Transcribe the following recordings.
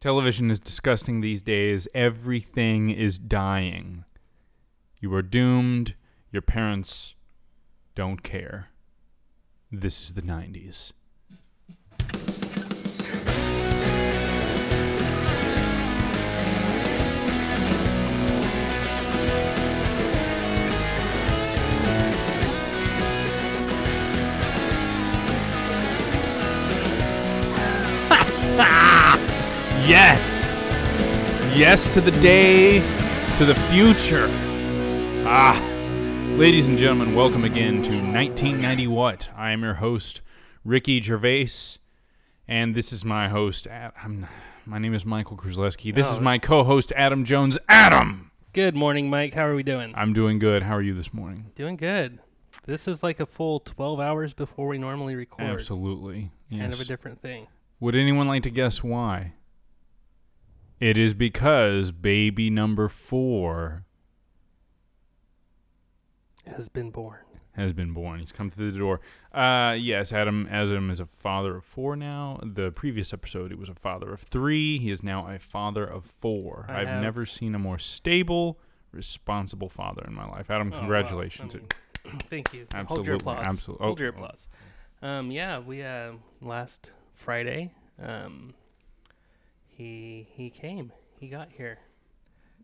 Television is disgusting these days. Everything is dying. You are doomed. Your parents don't care. This is the 90s. Yes! Yes to the day, to the future. Ah. Ladies and gentlemen, welcome again to 1990 What. I am your host, Ricky Gervais, and this is my host. I'm, my name is Michael Kruzleski. This is Oh. my co host, Adam Jones. Adam! Good morning, Mike. How are we doing? I'm doing good. How are you this morning? Doing good. This is like a full 12 hours before we normally record. Absolutely. Kind of a different thing. Would anyone like to guess why? It is because baby number four Has been born. has been born. He's come through the door. Uh, yes, Adam. Adam is a father of four now. The previous episode, he was a father of three. He is now a father of four. I I've have- never seen a more stable, responsible father in my life. Adam, Oh, wow. congratulations. I mean, thank you. Hold Absolutely, your applause. absolutely. Hold Oh, your oh. applause. Um, yeah, we uh, last Friday, um, he he came. He got here.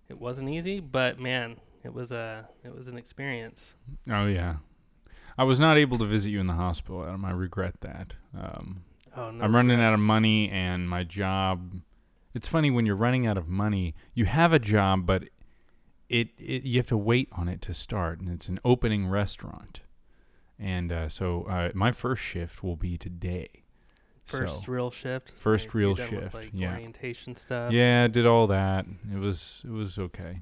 It wasn't easy, but man, it was a it was an experience. oh yeah. I was not able to visit you in the hospital, Adam. I regret that. Um, Oh no. I'm running out of money, and my job. It's funny when you're running out of money. You have a job, but it, it you have to wait on it to start, and it's an opening restaurant. And uh, so uh, my first shift will be today. First So, real shift. First Like, real you're with, shift, like, yeah. Orientation stuff. yeah, did all that. It was it was okay.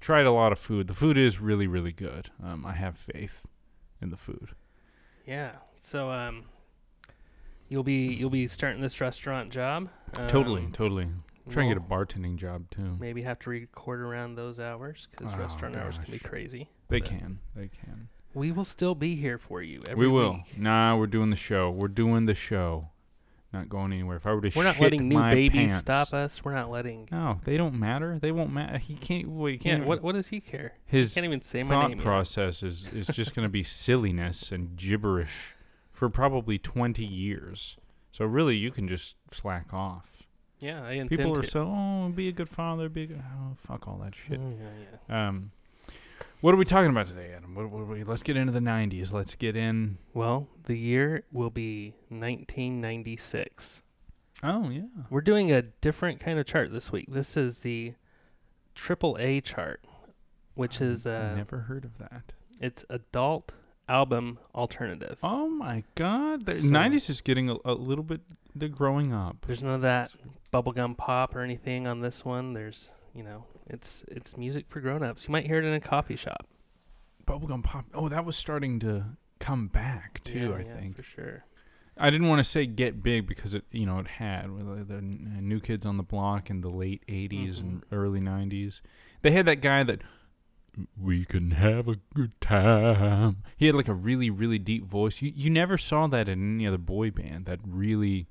Tried a lot of food. The food is really really good. Um, I have faith in the food. Yeah. So um, you'll be you'll be starting this restaurant job. totally, Um, totally. Try and get a bartending job too. Maybe have to record around those hours because Oh, restaurant hours can be crazy. They can. They can. We will still be here for you. Every we will. week. Nah, we're doing the show. We're doing the show. Not going anywhere. If I were to We're not letting new babies pants- stop us. We're not letting. No, they don't matter. They won't matter. He can't. Well, he Yeah. can't. What What does he care? his Can't even say my thought name. yet. process is is just going to be silliness and gibberish for probably twenty years. So really, you can just slack off. Yeah, I intend People are to. so oh, be a good father, be a good. Oh, fuck all that shit. Oh, yeah, yeah. Um, what are we talking about today, Adam? What, what let's get into the '90s. Let's get in. Well, the year will be 1996. Oh yeah. We're doing a different kind of chart this week. This is the triple A chart, which is I've uh, never heard of that. it's adult album alternative. Oh my God! The So- '90s is getting a, a little bit. They're growing up. There's none of that bubblegum pop or anything on this one. There's, you know, it's it's music for grown-ups. You might hear it in a coffee shop Bubblegum pop. Oh, that was starting to come back too. Yeah, I yeah, think. for sure. I didn't want to say get big because it, you know, it had the, the New Kids on the Block in the late '80s and Mm-hmm. early '90s. They had that guy that we can have a good time. He had like a really, really deep voice. You you never saw that in any other boy band. That really,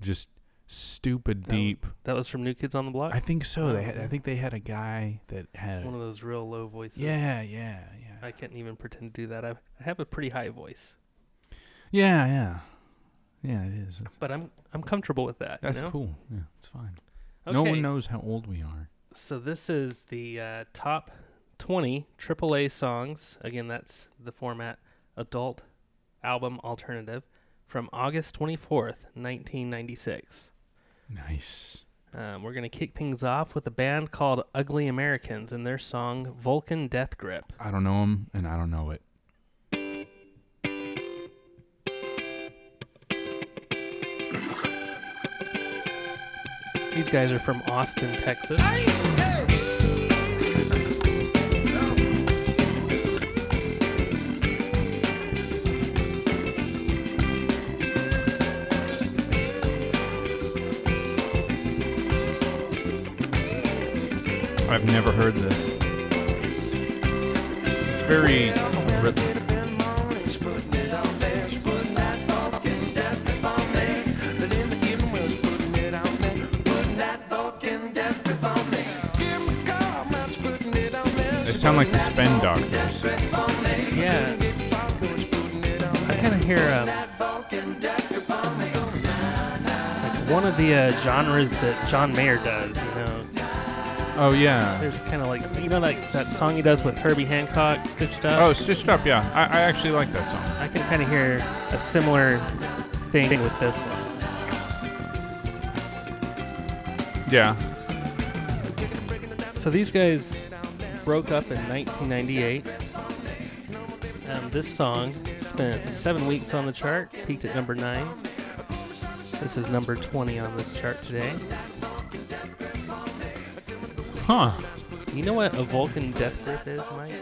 just stupid That- deep. That was from New Kids on the Block. I think so. They had, I think they had a guy that had. One of those real low voices. yeah, yeah, yeah. I can't even pretend to do that. I I have a pretty high voice, Yeah, yeah, yeah. It is. It's- but I'm I'm comfortable with that. you that's know? cool. Yeah, it's fine. Okay. No one knows how old we are. So this is the uh, top 20 AAA songs. Again, that's the format adult album alternative from August 24th, 1996. Nice. Um, we're going to kick things off with a band called Ugly Americans and their song Vulcan Death Grip. I don't know them, and I don't know it. These guys are from Austin, Texas. I've never heard this. It's very rhythmic. They sound like the Spin Doctors. Yeah. I kind of hear um, like one of the uh, genres that John Mayer does Oh yeah. there's kind of like you know like that song he does with Herbie Hancock, Stitched Up. Oh, Stitched Up. Yeah, I, I actually like that song. I can kind of hear a similar thing with this one. Yeah. So these guys broke up in 1998. Um, this song spent seven weeks on the chart, peaked at number nine. This is number 20 on this chart today. Huh. Do you know what a Vulcan death grip is, Mike?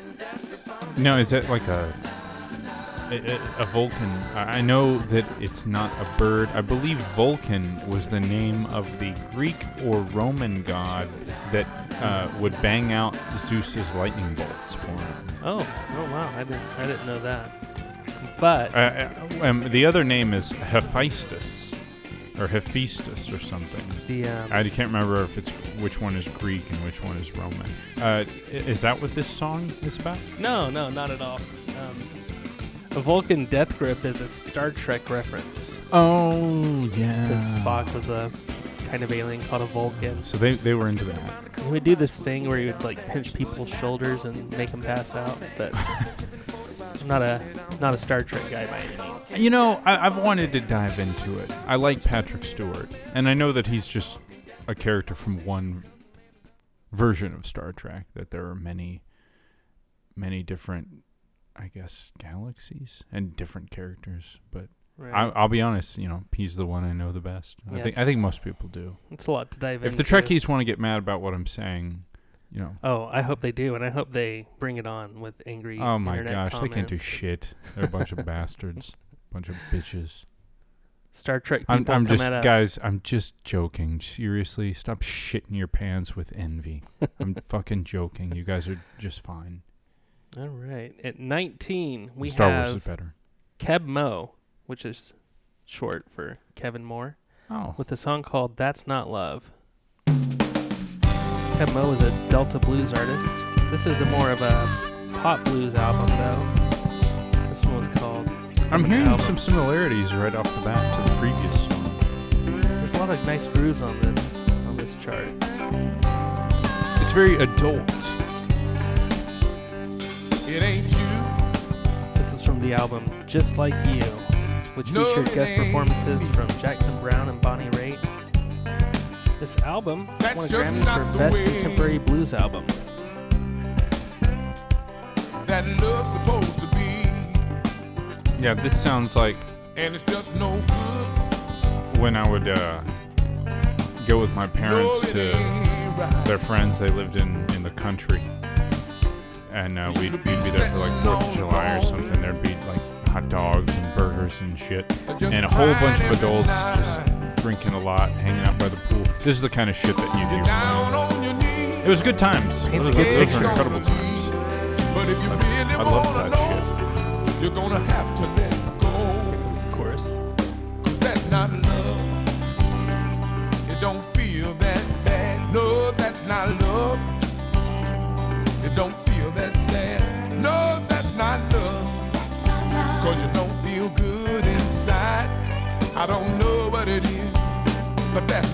No, is that like a a, a- Vulcan? I I know that it's not a bird. I believe Vulcan was the name of the Greek or Roman god that uh, would bang out Zeus's lightning bolts for him. Oh, oh wow, I didn't, I didn't know that. But Uh, uh, um, the other name is Hephaestus or Hephaestus or something. the um, I can't remember if it's which one is Greek and which one is Roman. Uh, is that what this song is about? no, no, not at all. Um, a Vulcan death grip is a Star Trek reference. Oh yeah. Because Spock was a kind of alien called a Vulcan. So they, they were into that. We would do this thing where you would like pinch people's shoulders and make them pass out. But I'm not a not a Star Trek guy by any means. You know, I, I've wanted to dive into it. I like Patrick Stewart, and I know that he's just a character from one version of Star Trek. That there are many, many different, I guess, galaxies and different characters. But Right. I, I'll be honest, you know, he's the one I know the best. I think I think most people do. it's a lot to dive If into. the Trekkies want to get mad about what I'm saying, you know, Oh, I hope they do, and I hope they bring it on with angry. oh my gosh, they can't do shit. They're a bunch of bastards, bunch of bitches. Star Trek people I'm, I'm just guys. I'm just joking. Seriously, stop shitting your pants with envy. I'm fucking joking. You guys are just fine. All right, at 19 we Star have Wars is better. Keb Mo, which is short for Kevin Moore, Oh, with a song called "That's Not Love." Keb Mo is a Delta blues artist. This is a more of a pop blues album, though. This one was called. I'm hearing album. some similarities right off the bat to the previous song. There's a lot of nice grooves on this on this chart. It's very adult. It ain't you. This is from the album Just Like You, which No, featured guest ain't. performances from Jackson Browne and Bonnie Raitt. This album That's won a just Grammy not for the Best way. Contemporary Blues Album. That love's supposed to be, Yeah, this sounds like and it's just no good. when I would uh, go with my No, parents it to ain't right. their friends. They lived in in the country, and uh, we'd, we'd be there for like Fourth of July or something. There'd be like hot dogs and burgers and shit, and a whole bunch of crying every adults night. just drinking a lot, hanging out by the pool. This is the kind of shit that you do. down on your knees. It was good times. Paints Those, a good those were incredible times. But if you really I love that know, shit. you're gonna have to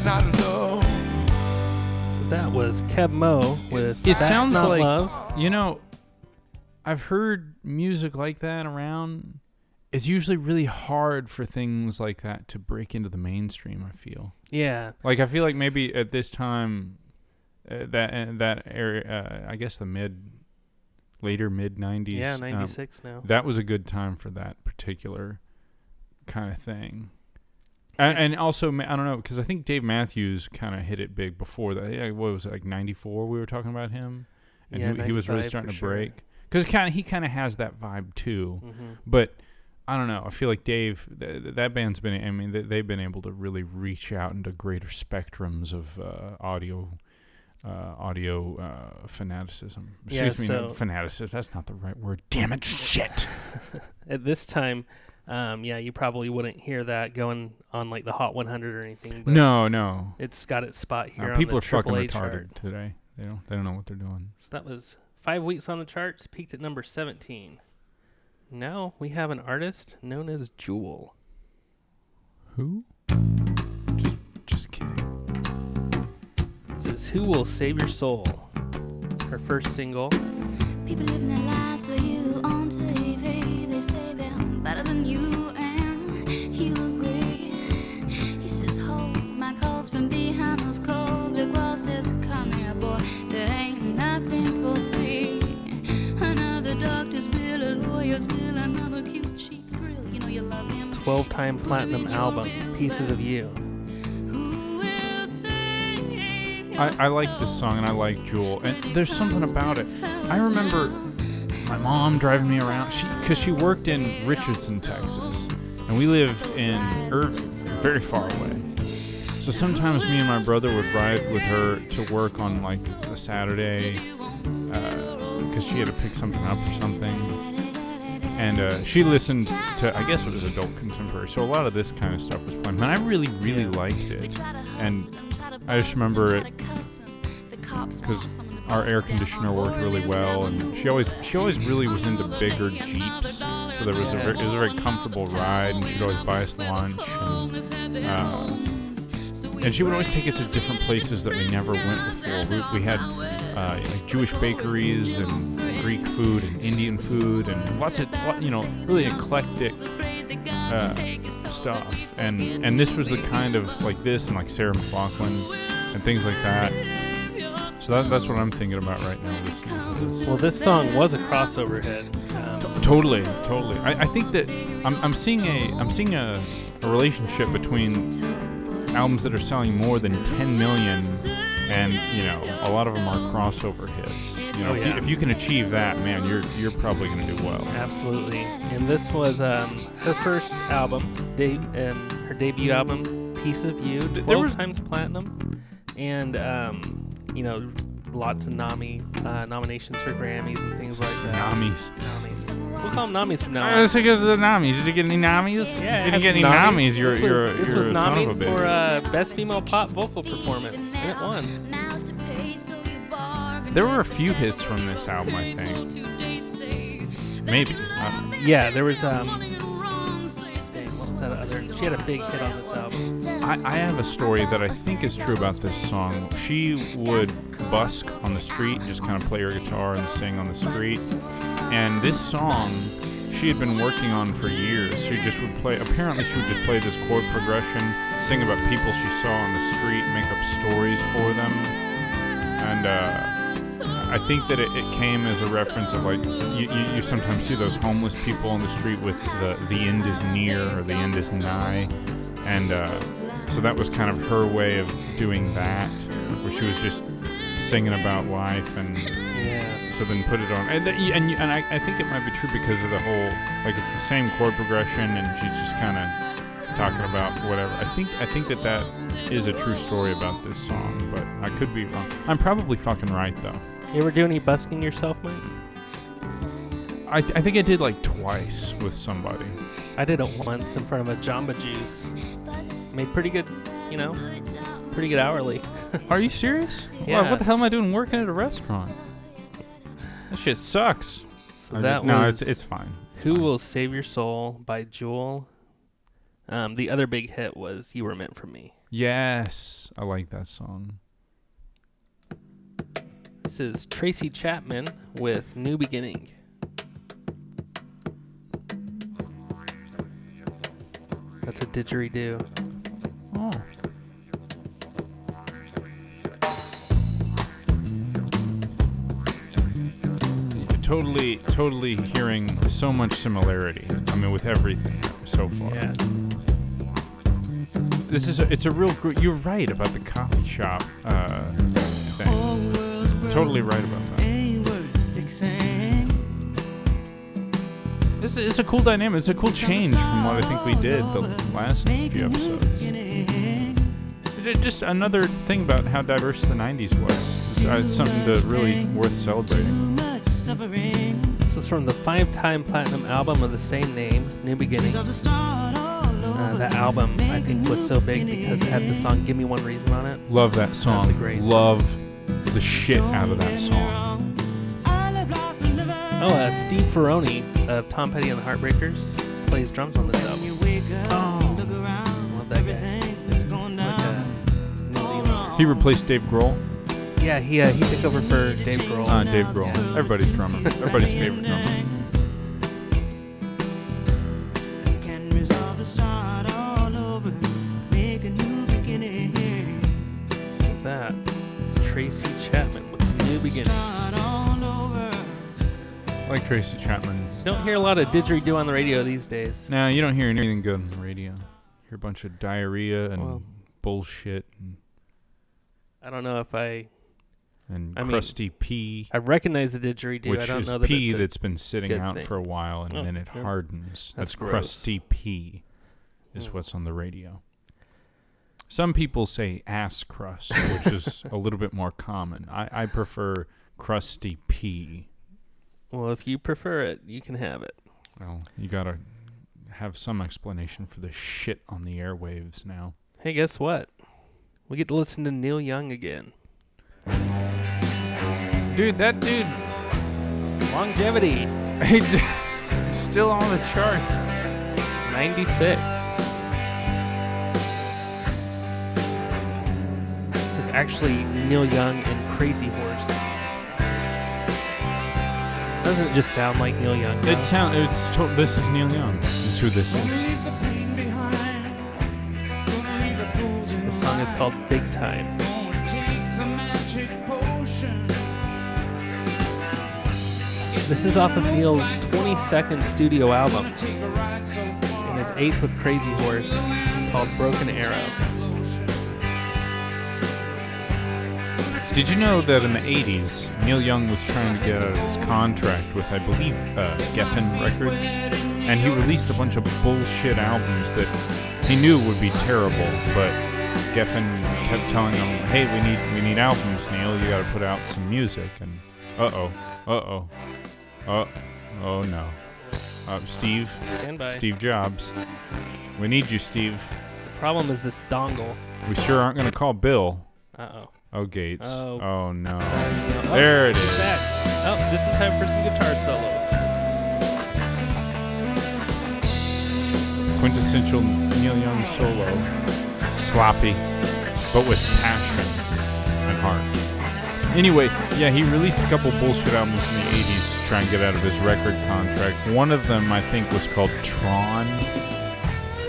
not love. So that was Keb Mo with It That's sounds Not like Love. you know. I've heard music like that around. It's usually really hard for things like that to break into the mainstream. I feel Yeah. like I feel like maybe at this time, uh, that uh, that area, uh, I guess the mid, later mid '90s. Yeah, um, 96 now. that was a good time for that particular kind of thing. And, and also, I don't know, because I think Dave Matthews kind of hit it big before that. Yeah, what was it, like '94? We were talking about him, and Yeah, he, he was really starting to sure. break. Because kind of he kind of has that vibe too. hmm But I don't know. I feel like Dave, th- th- that band's been. I mean, they- they've been able to really reach out into greater spectrums of uh, audio. Uh, audio uh, fanaticism. Yeah, Excuse me, no, fanaticism. That's not the right word. Damn it! Shit. At this time, um, yeah, you probably wouldn't hear that going on like the Hot 100 or anything. But No, no. It's got its spot here. Uh, on people the are fucking retarded chart. today. They don't. They don't know what they're doing. So that was five weeks on the charts, peaked at number 17. Now we have an artist known as Jewel. Who? Just, just kidding. This is Who Will Save Your Soul? Her first single. People living their 12 time platinum album, Pieces of You. I, I like this song and I like Jewel. And there's something about it. I remember my mom driving me around. She because she worked in Richardson, Texas, and we lived in Irving, very far away. So sometimes me and my brother would ride with her to work on like a Saturday uh, because she had to pick something up or something. And uh, she listened to, I guess it was adult contemporary. So a lot of this kind of stuff was playing. And I really, really liked it. And I just remember it because our air conditioner worked really well, and she always she always really was into bigger jeeps. So there was a very, it was a very comfortable ride, and she'd always buy us lunch, and, uh, and she would always take us to different places that we never went before. We, we had uh, like Jewish bakeries and Greek food and Indian food and lots of you know really eclectic uh, stuff. And and this was the kind of like this and like Sarah McLachlan and things like that. So that, that's what I'm thinking about right now. Listening this. Well, this song was a crossover hit. Um, Totally, totally. I, I think that I'm, I'm seeing a I'm seeing a, a relationship between albums that are selling more than 10 million, and you know a lot of them are crossover hits. You know, Oh, if, you, if you can achieve that, man, you're you're probably gonna do well. absolutely. And this was um, her first album, de- um, her debut album, Piece of You, 12 there was- times platinum. And, um, you know, lots of NAMI uh, nominations for Grammys and things like that. Namis. Namis. We'll call them Namis from now on. was thinking of the Namis. Did you get any Namis? Yeah, Did you get any has Namis? You're This you're was, this you're was a son of a bitch. for uh, best female pop vocal performance, and it won. There were a few hits from this album, I think. Maybe. I. Yeah, there was um. What was that other? She had a big hit on this album. I, I have a story that I think is true about this song. She would busk on the street, just kind of play her guitar and sing on the street. And this song, she had been working on for years. She just would play. Apparently, she would just play this chord progression, sing about people she saw on the street, make up stories for them, and. uh I think that it, it came as a reference of like you, you, you sometimes see those homeless people on the street with the the end is near or the end is nigh, and uh, so that was kind of her way of doing that, where she was just singing about life and Yeah. so then put it on. And th- and, and I, I think it might be true because of the whole like it's the same chord progression and she's just kind of talking about whatever. I think I think that that is a true story about this song but I could be wrong. I'm probably fucking right though You ever do any busking yourself, Mike? I, I think I did like twice with somebody I did it once in front of a Jamba Juice. Made pretty good, you know, pretty good hourly. are you serious Yeah. what, what the hell am I doing working at a restaurant that shit sucks So that ju- no it's it's fine It's Who fine. Will Save Your Soul by Jewel. Um, the other big hit was You Were Meant for Me. yes I like that song This is Tracy Chapman with New Beginning. That's a didgeridoo. oh totally totally hearing so much similarity i mean with everything so far Yeah. this is a, it's a real gr- you're right about the coffee shop uh, totally right about that. It's, it's a cool dynamic. It's a cool change from what i think we did the last few episodes. Just another thing about how diverse the 90s was. It's, uh, it's something to really worth celebrating. This is from the five time platinum album of the same name, New Beginning. Uh, that album, I think, was so big because it had the song Give Me One Reason on it. love that song a great song. Love the shit out of that song Oh, uh, Steve Ferrone of Tom Petty and the Heartbreakers plays drums on this album. Oh. Love that guy. Like uh, New Zealand. He replaced Dave Grohl. Yeah, he uh, he took over for Dave Grohl. Uh, Dave Grohl. Everybody's drummer. Everybody's favorite drummer. Beginning. Start all over. I like Tracy Chapman. Don't hear a lot of didgeridoo on the radio these days. Nah, you don't hear anything good on the radio. You hear a bunch of diarrhea and Well- bullshit and, I don't know if I and I mean, crusty pee, I recognize the didgeridoo. I which don't is know that pee it's a- that's been sitting good out thing. for a while and Oh, then it yeah. hardens. That's That's, gross. crusty pee, is what's on the radio. Some people say ass crust, which is a little bit more common. I, I prefer crusty pee. well, if you prefer it, you can have it. Well, you gotta have some explanation for the shit on the airwaves now. Hey, guess what? We get to listen to Neil Young again. Dude, that dude, Longevity, he still on the charts. 96. Actually Neil Young and Crazy Horse. Doesn't it just sound like Neil Young? though? It sound, it's to, this is Neil Young. This is who this is. the pain behind. Gonna leave the fools in The song is called Big Time. Gonna take the magic potion. This is off of Neil's 22nd studio album Gonna take a ride so far. and his eighth with Crazy Horse called Broken Arrow. Did you know that in the 80s, Neil Young was trying to get out of his contract with, I believe, uh, Geffen Records? And he released a bunch of bullshit albums that he knew would be terrible, but Geffen kept telling him, "Hey, we need we need albums, Neil. You got to put out some music." And uh oh, uh oh, uh oh no, uh, Steve, Steve Jobs, we need you, Steve. The problem is this dongle. We sure aren't gonna call Bill. Uh oh. Oh Gates. Oh. Oh, no. Oh, There it is. back. Oh, this is time for some guitar solo. quintessential Neil Young solo. Sloppy, but with passion and heart. Anyway, yeah, he released a couple bullshit albums in the 80s to try and get out of his record contract. One of them, I think, was called Tron.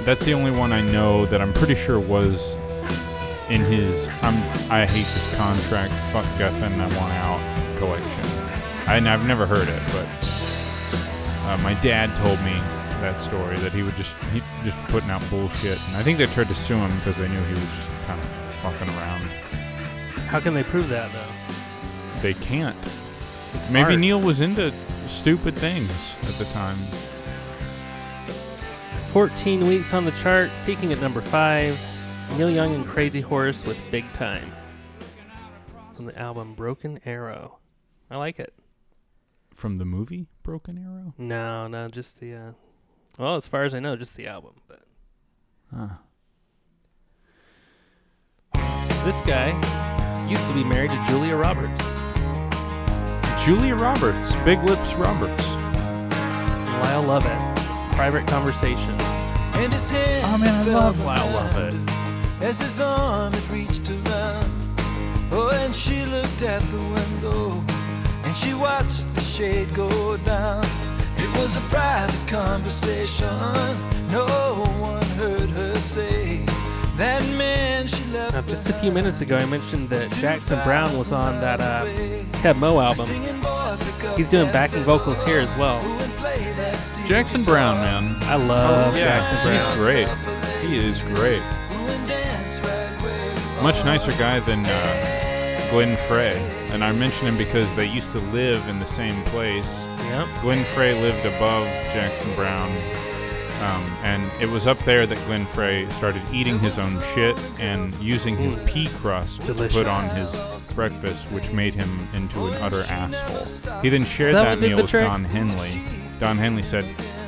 That's the only one I know that I'm pretty sure was in his I'm, I hate this contract, fuck Geffen, I want out collection. I, I've never heard it, but uh, my dad told me that story that he would just he just putting out bullshit, and I think they tried to sue him because they knew he was just kind of fucking around. How can they prove that though? They can't. It's Maybe art. Neil was into stupid things at the time. 14 weeks on the chart, peaking at number 5. Neil Young and Crazy Horse with Big Time. From the album Broken Arrow. I like it. From the movie Broken Arrow. No, no, just the, uh, well, as far as I know, just the album. But Huh. this guy used to be married to Julia Roberts. Julia Roberts, Big Lips Roberts. Lyle Lovett. Private Conversation. And his hand Oh man, I love from Lyle her Lovett. As his arm had reached around Oh, and she looked at the window And she watched the shade go down It was a private conversation No one heard her say That man she left Now, just a few minutes ago, I mentioned that Jackson Browne was on that uh, 2,000. Keb Mo album. Singing, "Boy, pick up He's doing backing vocals here as well. ooh, and play that steel Jackson. Browne, man. I love yeah, Jackson Browne. he's great. He is great. Much nicer guy than uh, Glenn Frey. And I mention him because they used to live in the same place. Yep. Glenn Frey lived above Jackson Browne. Um, and it was up there that Glenn Frey started eating his own shit and using his pea crust Delicious. to put on his breakfast, which made him into an utter asshole. He then shared that that, meal with? Don Henley. Don Henley said,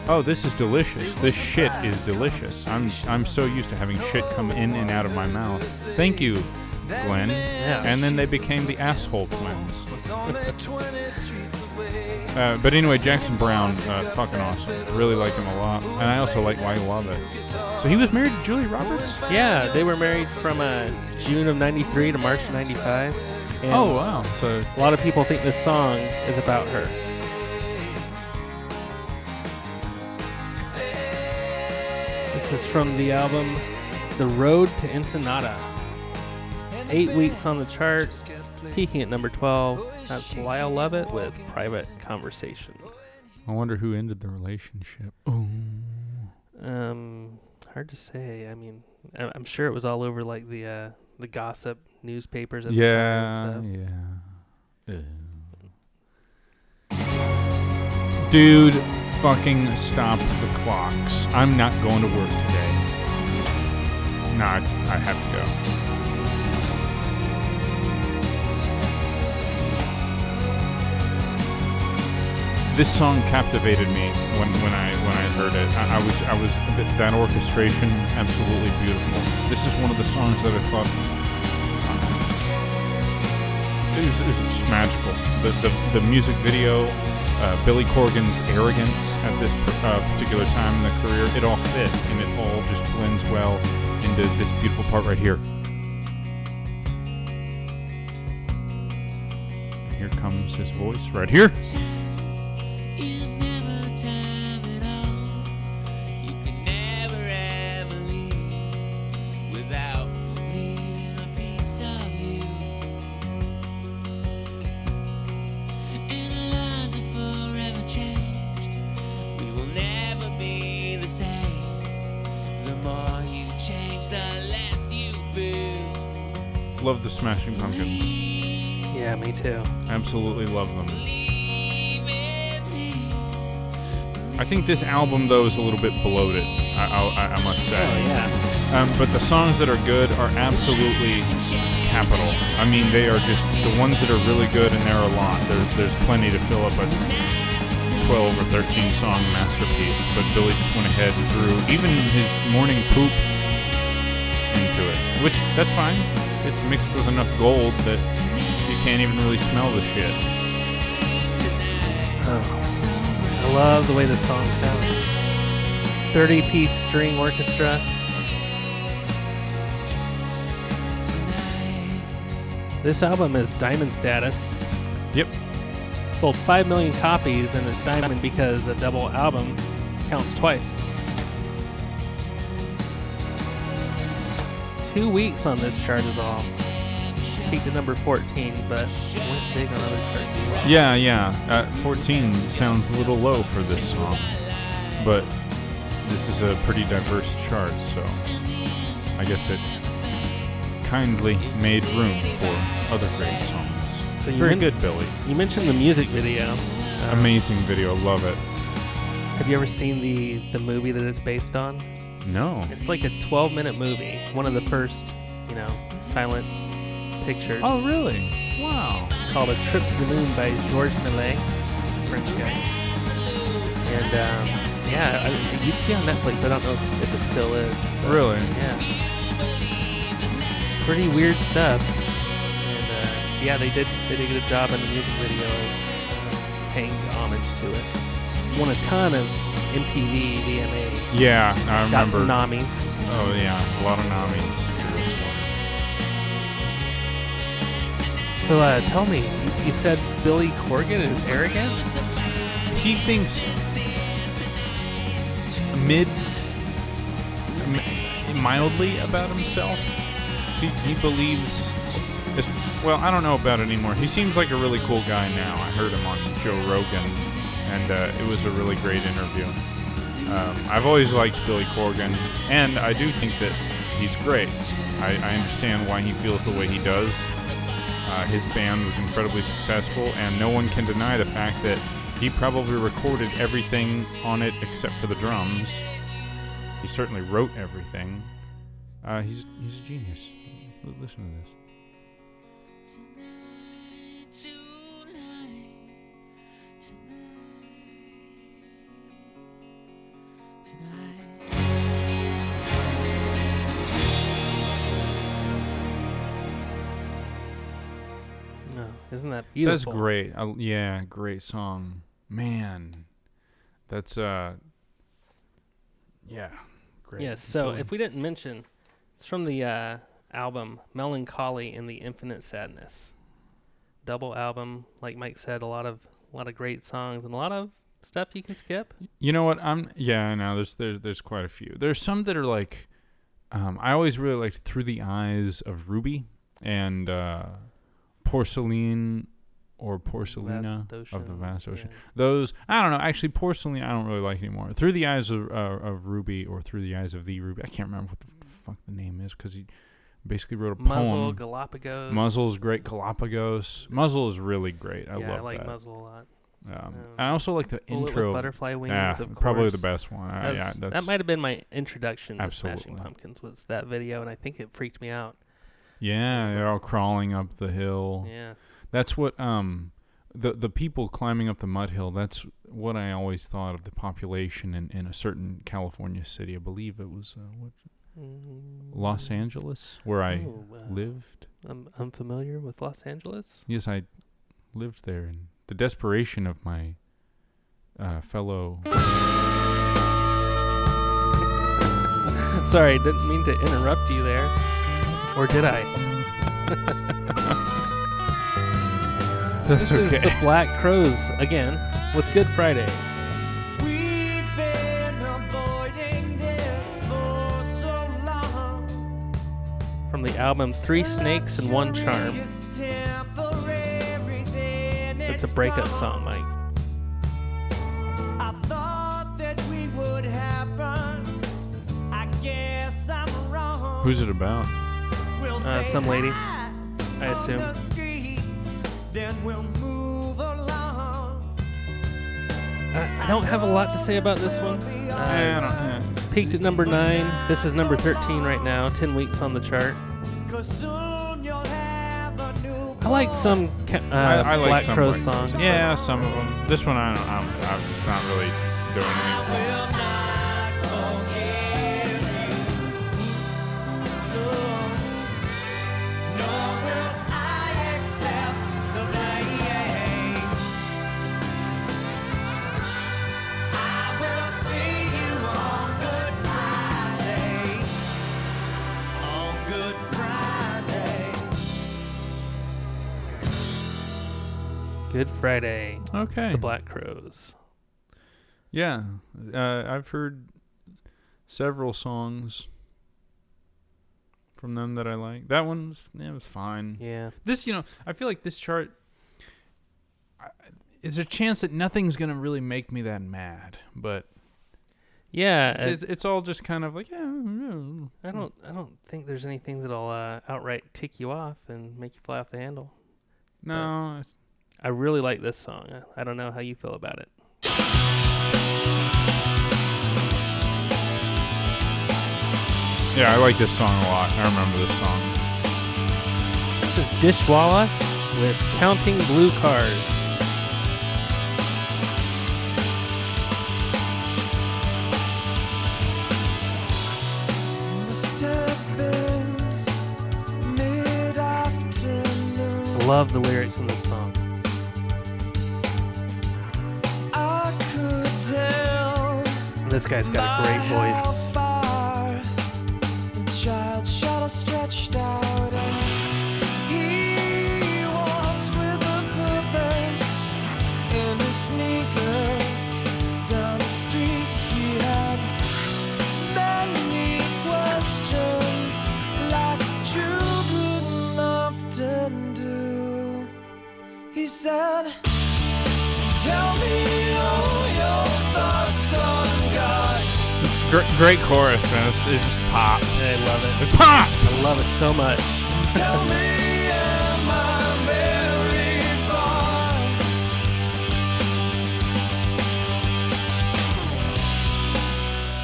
"Oh, this is delicious. This shit is delicious. I'm I'm so used to having shit come in and out of my mouth. Thank you, Glenn." Yeah. And then they became the asshole twins. was only 20 streets away. Uh, but anyway, Jackson Browne, uh, fucking awesome. Really like him a lot, and I also like why I love it. So he was married to Julie Roberts. Yeah, they were married from uh, June of '93 to March of '95. Oh wow! So a lot of people think this song is about her. This is from the album The Road to Ensenada. Eight weeks on the chart, peaking at number 12. That's Lyle Lovett with Private Conversation. I wonder who ended the relationship. Oh, Um, hard to say. I mean, I- I'm sure it was all over like the uh, the gossip newspapers at the yeah, time and stuff. yeah. Dude, fucking stop the clocks. I'm not going to work today. Nah, I, have to go. This song captivated me when, when I when I heard it. I, I was I was th- that orchestration absolutely beautiful. This is one of the songs that I thought uh, it was just magical. The, the, the music video, uh, Billy Corgan's arrogance at this uh, particular time in the career, it all fit and it all just blends well into this beautiful part right here. And here comes his voice right here. Smashing Pumpkins. Yeah, me too. Absolutely love them. I think this album though is a little bit bloated. I, I, I must say. Oh yeah. Um, but the songs that are good are absolutely capital. I mean, they are just the ones that are really good, and there are a lot. There's there's plenty to fill up a 12 or 13 song masterpiece. But Billy just went ahead and threw even his morning poop into it, which that's fine. It's mixed with enough gold that you can't even really smell the shit. Oh. I love the way this song sounds. 30 piece string orchestra. This album is diamond status. Yep. Sold 5 million copies and it's diamond because a double album counts twice. Two weeks on this chart is all. Peaked at number 14, but went big on other charts as well. Yeah, yeah. Uh, 14 sounds a little low for this song, but this is a pretty diverse chart, so I guess it kindly made room for other great songs. So you Very men- good, Billy. You mentioned the music video. Um, Amazing video, love it. Have you ever seen the the movie that it's based on? No. It's like a 12 minute movie. One of the first, you know, silent pictures. Oh, really? Wow. It's called A Trip to the Moon by Georges Millet, French guy. And um, yeah, I, it used to be on Netflix. I don't know if it still is. Really? Yeah. Pretty weird stuff. And uh, yeah, they did they did a good job in the music video of paying homage to it. Won a ton of MTV VMAs. Yeah, I Got some remember. Namis. Oh, yeah. A lot of Namis for this one. So uh, tell me, you, you said Billy Corgan is arrogant? he thinks mid mildly about himself he, he believes well i don't know about it anymore he seems like a really cool guy now i heard him on joe rogan and uh, it was a really great interview um, i've always liked billy corgan and i do think that he's great I, I understand why he feels the way he does uh, his band was incredibly successful, and no one can deny the fact that he probably recorded everything on it except for the drums. He certainly wrote everything. Uh, he's he's a genius. L- listen to this. Tonight, tonight. No, isn't that beautiful? That's great. Uh, yeah, great song. man, that's uh, yeah, great. Yes. So if we didn't mention, it's from the uh, album Mellon Collie and the Infinite Sadness. Double album, like Mike said, a lot of a lot of great songs and a lot of stuff you can skip. You know what? I'm yeah. I know. There's there's there's quite a few. There's some that are like, um, I always really liked Through the Eyes of Ruby and uh, Porcelain or Porcelina of the Vast Ocean. yeah. Those I don't know. Actually, Porcelain I don't really like anymore. Through the Eyes of uh, of Ruby or Through the Eyes of the Ruby. I can't remember what the fuck the name is because he basically wrote a Muzzle, poem. Galapagos. Muzzle's great. Galapagos. Muzzle is really great. I yeah, love I like that. Muzzle a lot. Um, Um, I also like the intro. butterfly wings. yeah, of probably the best one. Uh, yeah, that might have been my introduction to Smashing Pumpkins was that video, and I think it freaked me out. yeah. They're all crawling up the hill. Yeah, That's what um the the people climbing up the mud hill. That's what I always thought of the population in, in a certain California city. I believe it was uh, what, Los Angeles, where I Oh, uh, lived. I'm familiar with Los Angeles. Yes, I lived there, and the desperation of my uh, fellow. Sorry, didn't mean to interrupt you there, or did I? That's This is the Black Crowes again with Good Friday. We've been avoiding this for so from the album Three Snakes and One Charm. It's temporary, then It's a breakup gone. song, Mike. I thought that we would happen. I guess I'm wrong. Who's it about? We'll Uh, say some lady, I assume. the street, then we'll move along. I, I don't have a lot to say about this one. I Uh, don't. peaked at number nine. This is number 13 right now, 10 weeks on the chart. Like some uh, I, I like Black some like- songs. Yeah, some of them. This one I don't. I'm, I'm it's not really doing anything. Good Friday, Okay. the Black Crowes. Yeah, uh, I've heard several songs from them that I like. That one was, yeah, it was fine. Yeah. This, you know, I feel like this chart I- is a chance that nothing's gonna really make me that mad, but Yeah, uh, it's, it's all just kind of like, yeah. I don't I don't think there's anything that'll uh, outright tick you off and make you fly off the handle. no, it's, I really like this song. I- I don't know how you feel about it. yeah, I like this song a lot. I remember this song. This is Dishwalla with Counting Blue Cars. Must have been mid-afternoon. Love the lyrics in this this guy's got a great voice. Great, great chorus, man. It's, it just pops. I love it. It pops. I love it so much. Tell me, am I very far?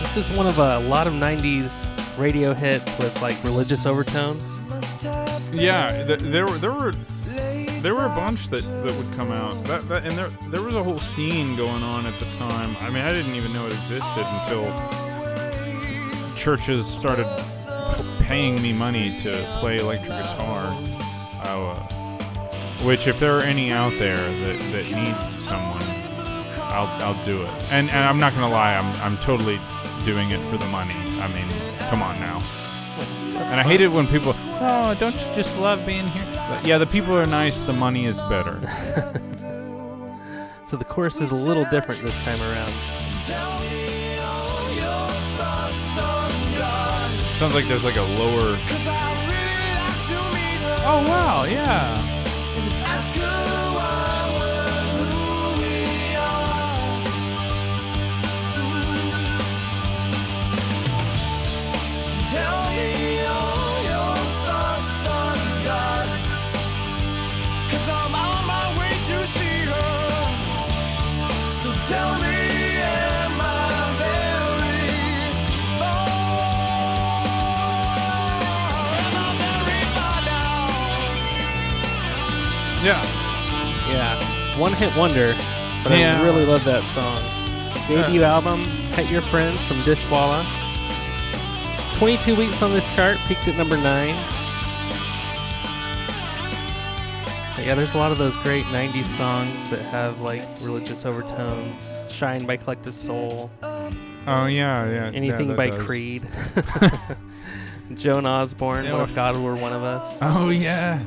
This is one of a lot of 90s radio hits with like religious overtones. Yeah, th- there were there were there were a bunch that, that would come out. That, that and there there was a whole scene going on at the time. I mean, I didn't even know it existed until churches started paying me money to play electric guitar. Uh, which, if there are any out there that, that need someone, I'll I'll do it. And and I'm not gonna lie, I'm I'm totally doing it for the money. I mean, come on now. And I hate it when people, oh, don't you just love being here? But yeah, the people are nice. The money is better. So the course is a little different this time around. Sounds like there's like a lower. Oh wow, yeah. Yeah. Yeah, one hit wonder, but Yeah. I really love that song. Debut album, Pet Your Friends from Dishwalla. 22 weeks on this chart, peaked at number 9. But yeah, there's a lot of those great 90s songs that have like religious overtones. Shine by Collective Soul, Oh yeah, yeah. anything yeah, by does. Creed. Joan Osborne, Yeah, What If God Were One of Us? Oh yeah.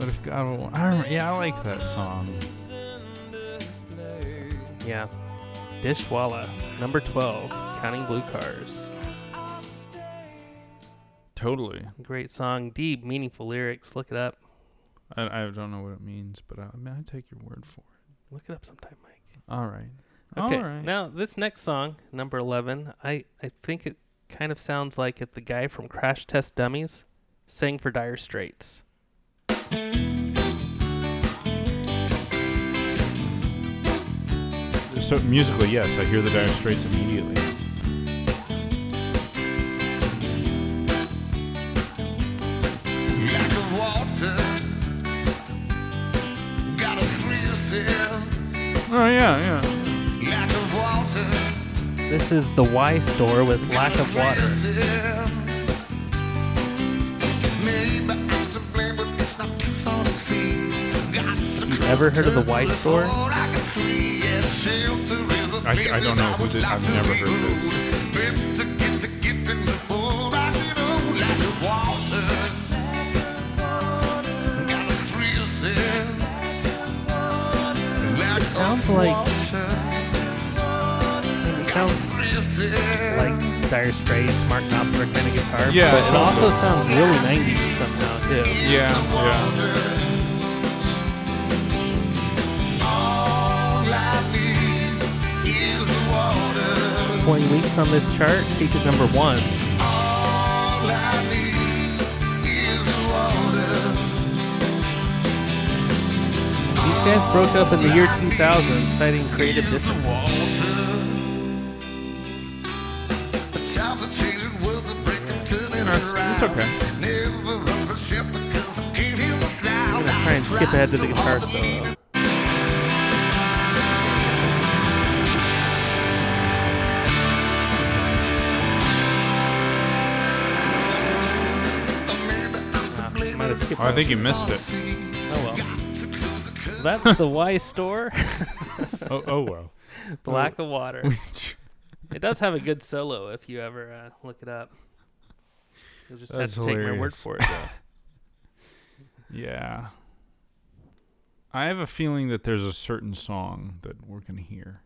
What if God? Will, I remember, yeah, I like that song. Yeah. Dishwalla, number 12, Counting Blue Cars. Totally. Great song, deep, meaningful lyrics. Look it up. I, I don't know what it means, but I, I mean, I take your word for it. Look it up sometime, Mike. All right. Okay. All right. Now this next song, number eleven, I I think it kind of sounds like if the guy from Crash Test Dummies sang for Dire Straits. So musically, yes, I hear the Dire Straits immediately. Lack of water. Got a thrill yourself. Oh yeah, yeah. Lack of water. This is the Why Store with Lack of Water. You ever heard of the Why Store? I, I don't know who this. I've never heard this. It sounds like- It sounds like Dire Straits, Mark Knopfler kind of guitar. Yeah, but it also sounds really 90s somehow too. Yeah, yeah. Twenty weeks on this chart, peaked at number one. These guys broke up in the year 2000, citing creative differences. It's, it's okay. I'm gonna try and skip ahead to the guitar solo. Might have skipped Oh, I think you missed it. Oh well. That's the Why Store. Oh, oh well. the lack of water. It does have a good solo if you ever uh, look it up. You'll just That's have to take my word hilarious. for it. Yeah. I have a feeling that there's a certain song that we're gonna hear.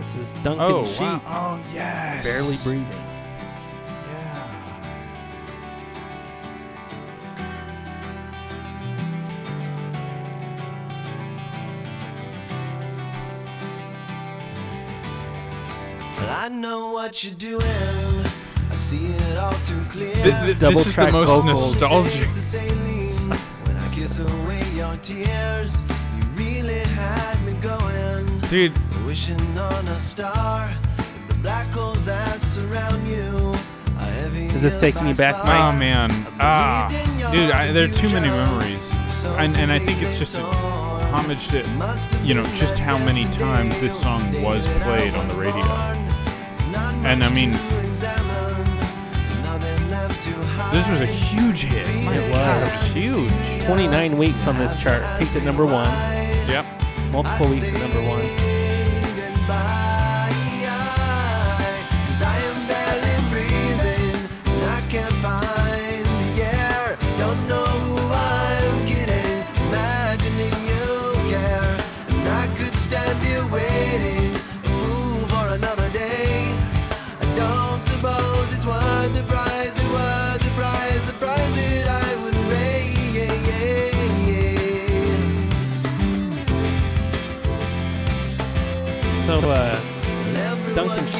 this is Duncan Oh Sheep, wow! Oh yes. barely breathing. Know what you're doing. I see it all too clear. Th- th- Double this is the most vocals. nostalgic. Taste the saline. When I kiss away your tears, you really had me going. Dude, Wishing on a star. The black holes that surround you Is this taking you back, by oh man, ah, dude, I, there are too many memories, and and I think it's just a homage to, you know, just how many times this song was played on the radio. And I mean, This was a huge hit. My It God, it was huge. 29 weeks on this chart. Peaked at number one. Yep. Multiple weeks at number one.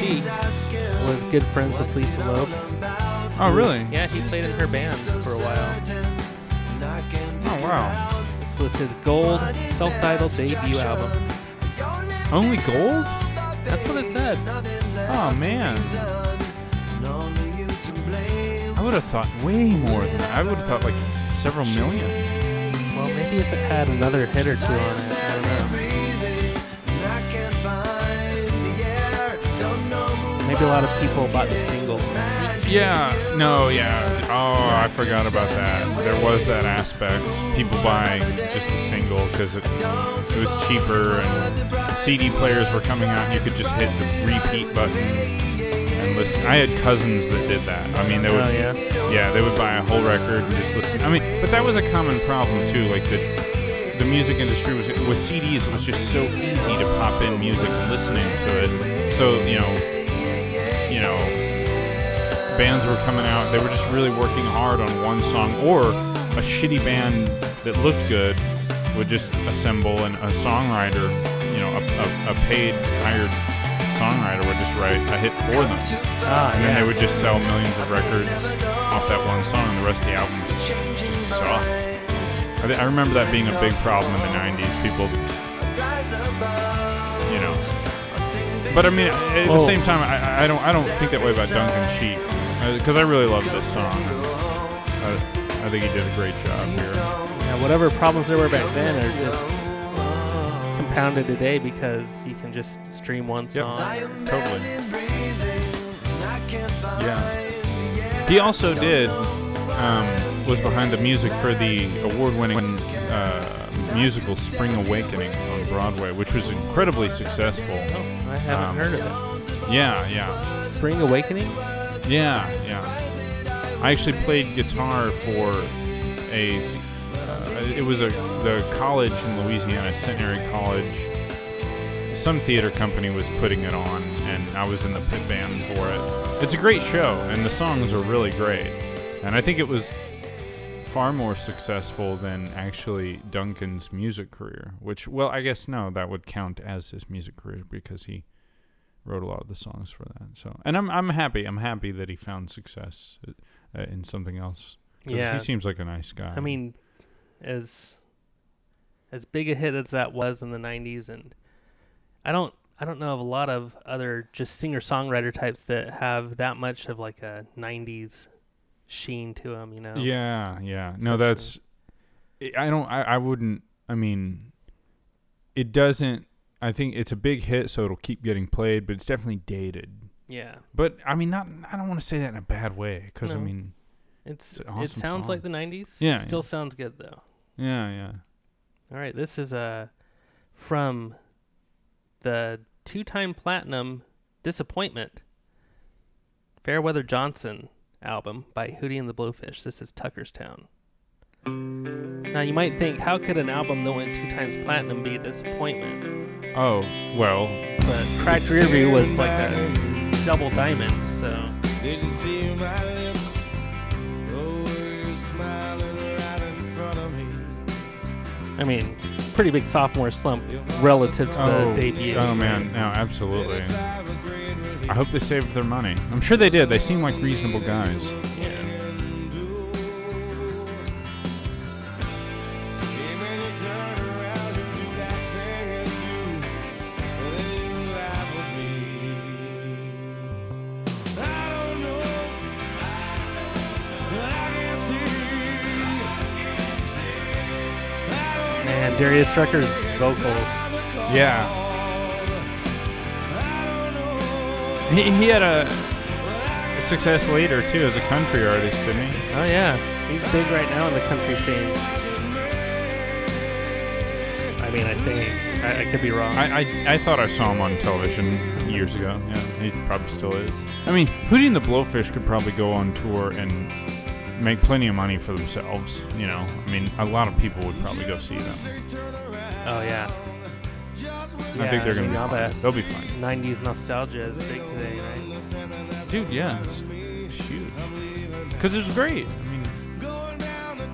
Was good friends with Lisa Loeb. Oh, really? Yeah, he played in her band for a while. Oh, wow. This was his gold self-titled debut album. Only gold? That's what it said. Oh, man. I would have thought way more than that. I would have thought like several million. Well, maybe if it had another hit or two on it, Maybe a lot of people bought the single. Yeah, no, yeah. Oh, I forgot about that. There was that aspect. People buying just the single because it, it was cheaper and CD players were coming out. You could just hit the repeat button and listen. I had cousins that did that. I mean, they oh, would, Oh, yeah? yeah, they would buy a whole record and just listen. I mean, but that was a common problem too. Like the the music industry was with CDs. It was just so easy to pop in music and listening to it. So you know, you know, bands were coming out. They were just really working hard on one song, or a shitty band that looked good would just assemble and a songwriter, you know, a, a, a paid hired songwriter would just write a hit for them, Ah, and then yeah. they would just sell millions of records off that one song, and the rest of the album just, sucked. I, I remember that being a big problem in the '90s. People. But I mean, at the Well- same time, I, I don't I don't think that way about Duncan Sheik because I really love this song. I, I think he did a great job here. Yeah, whatever problems there were back then are just compounded today because you can just stream one Yep. song. Totally. Yeah. He also did um, was behind the music for the award-winning uh, musical Spring Awakening on Broadway, which was incredibly successful. Oh, I haven't Um, heard of it. Yeah, yeah. Spring Awakening? Yeah, yeah. I actually played guitar for a. Uh, it was a the college in Louisiana, Centenary College. Some theater company was putting it on, and I was in the pit band for it. It's a great show, and the songs are really great. And I think it was far more successful than actually Duncan's music career. Which, well, I guess no, that would count as his music career because he wrote a lot of the songs for that. So, and I'm I'm happy. I'm happy that he found success uh, in something else. Yeah. he seems like a nice guy. I mean, as as big a hit as that was in the '90s, and I don't I don't know of a lot of other just singer songwriter types that have that much of like a '90s sheen to them. You know? yeah, yeah. No, that's. I don't. I, I wouldn't. I mean, it doesn't. I think it's a big hit, so it'll keep getting played, but it's definitely dated. Yeah. But I mean, not. I don't want to say that in a bad way, because I mean, It's, It's an it sounds song. like the '90s. Yeah, It still yeah. sounds good though. yeah, yeah. All right, this is uh from the two-time platinum "Disappointment" Fairweather Johnson album by Hootie and the Blowfish. This is Tucker's Town. Now you might think, how could an album that went two times platinum be a disappointment? Oh well, But Cracked Rearview was like a double diamond, so Did you see my lips? Oh, you're smiling right in front of me. I mean, pretty big sophomore slump relative to oh, the debut. oh man, no, absolutely. I hope they saved their money. I'm sure they did. They seem like reasonable guys. Yeah. Darius Rucker's vocals. Yeah. He, he had a success later too as a country artist, didn't he? Oh yeah, he's big right now in the country scene. I mean, I think I, I could be wrong. I, I I thought I saw him on television years ago. Yeah, he probably still is. I mean, Hootie and the Blowfish could probably go on tour and make plenty of money for themselves. You know, I mean, a lot of people would probably go see them. oh yeah. I think they're gonna be fine. They'll be fine. 90s nostalgia is big today, right? Dude, yeah, it's huge. Because it's great. I mean, Going down to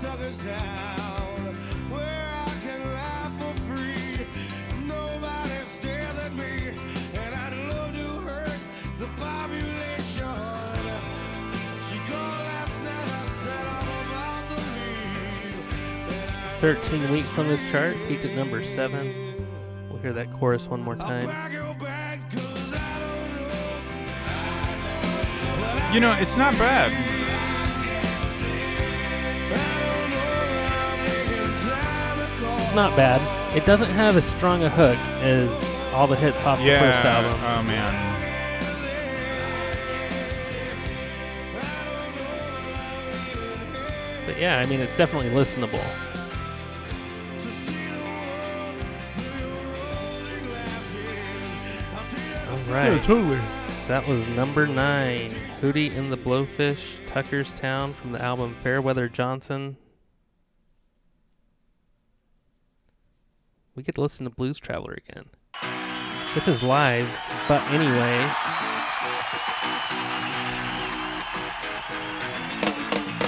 13 weeks on this chart, peaked at number 7 hear that chorus one more time. Pack your bags, 'cause I don't know. you know, it's not bad. It's not bad. It doesn't have as strong a hook as all the hits off Yeah. the first album. Oh man. But yeah, I mean, it's definitely listenable. Right. totally. That was number nine. Hootie and the Blowfish, Tucker's Town from the album Fairweather Johnson. We get to listen to Blues Traveler again. This is live, but anyway.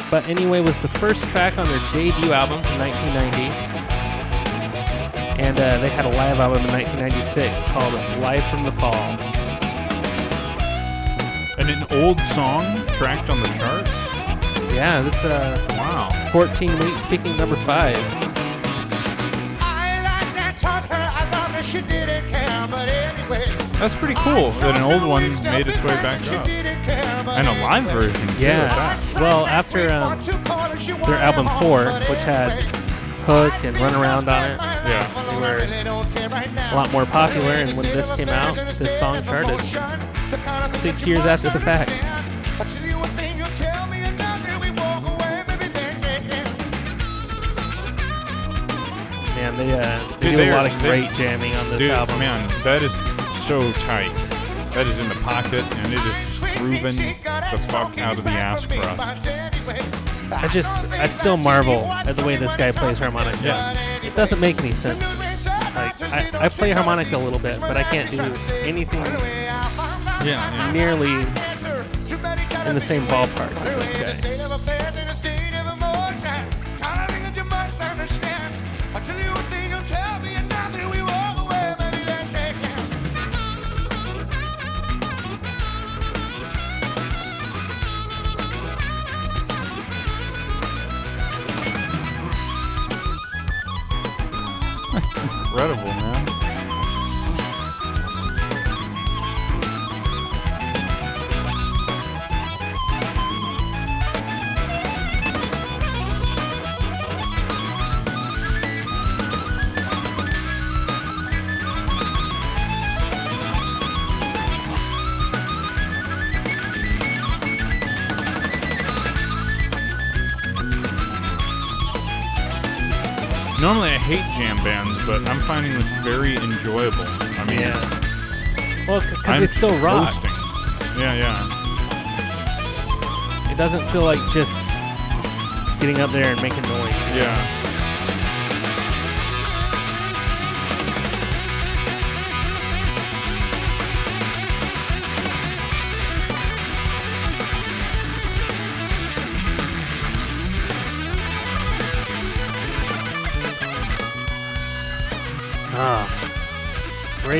But anyway was the first track on their debut album from 1990. And uh, they had a live album in 1996 called Live from the Fall. And an old song tracked on the charts. Yeah, this uh, Wow. 14 weeks, peaking number five. I like that Tucker, I love that she didn't care, but anyway. That's pretty cool that an old one made its way back up. And a live version too. Yeah. Well, after um, their album Four, which had Hook and Run Around on it, Yeah. they were a lot more popular. And when this came out, this song charted six years after the fact. Man, they uh, they Dude, do they a lot of they- great jamming on this Dude, album. man, that is so tight. That is in the pocket, and it is grooving the fuck out of the ass crust. I just, I still marvel at the way this guy plays harmonica. Yeah. It doesn't make any sense. Like, I, I play harmonica a little bit, but I can't do anything Yeah, yeah. nearly in the same ballpark as this guy. Hate jam bands, but I'm finding this very enjoyable. I mean, Yeah. Well, because it's still rock. coasting. Yeah, yeah. It doesn't feel like just getting up there and making noise. Yeah.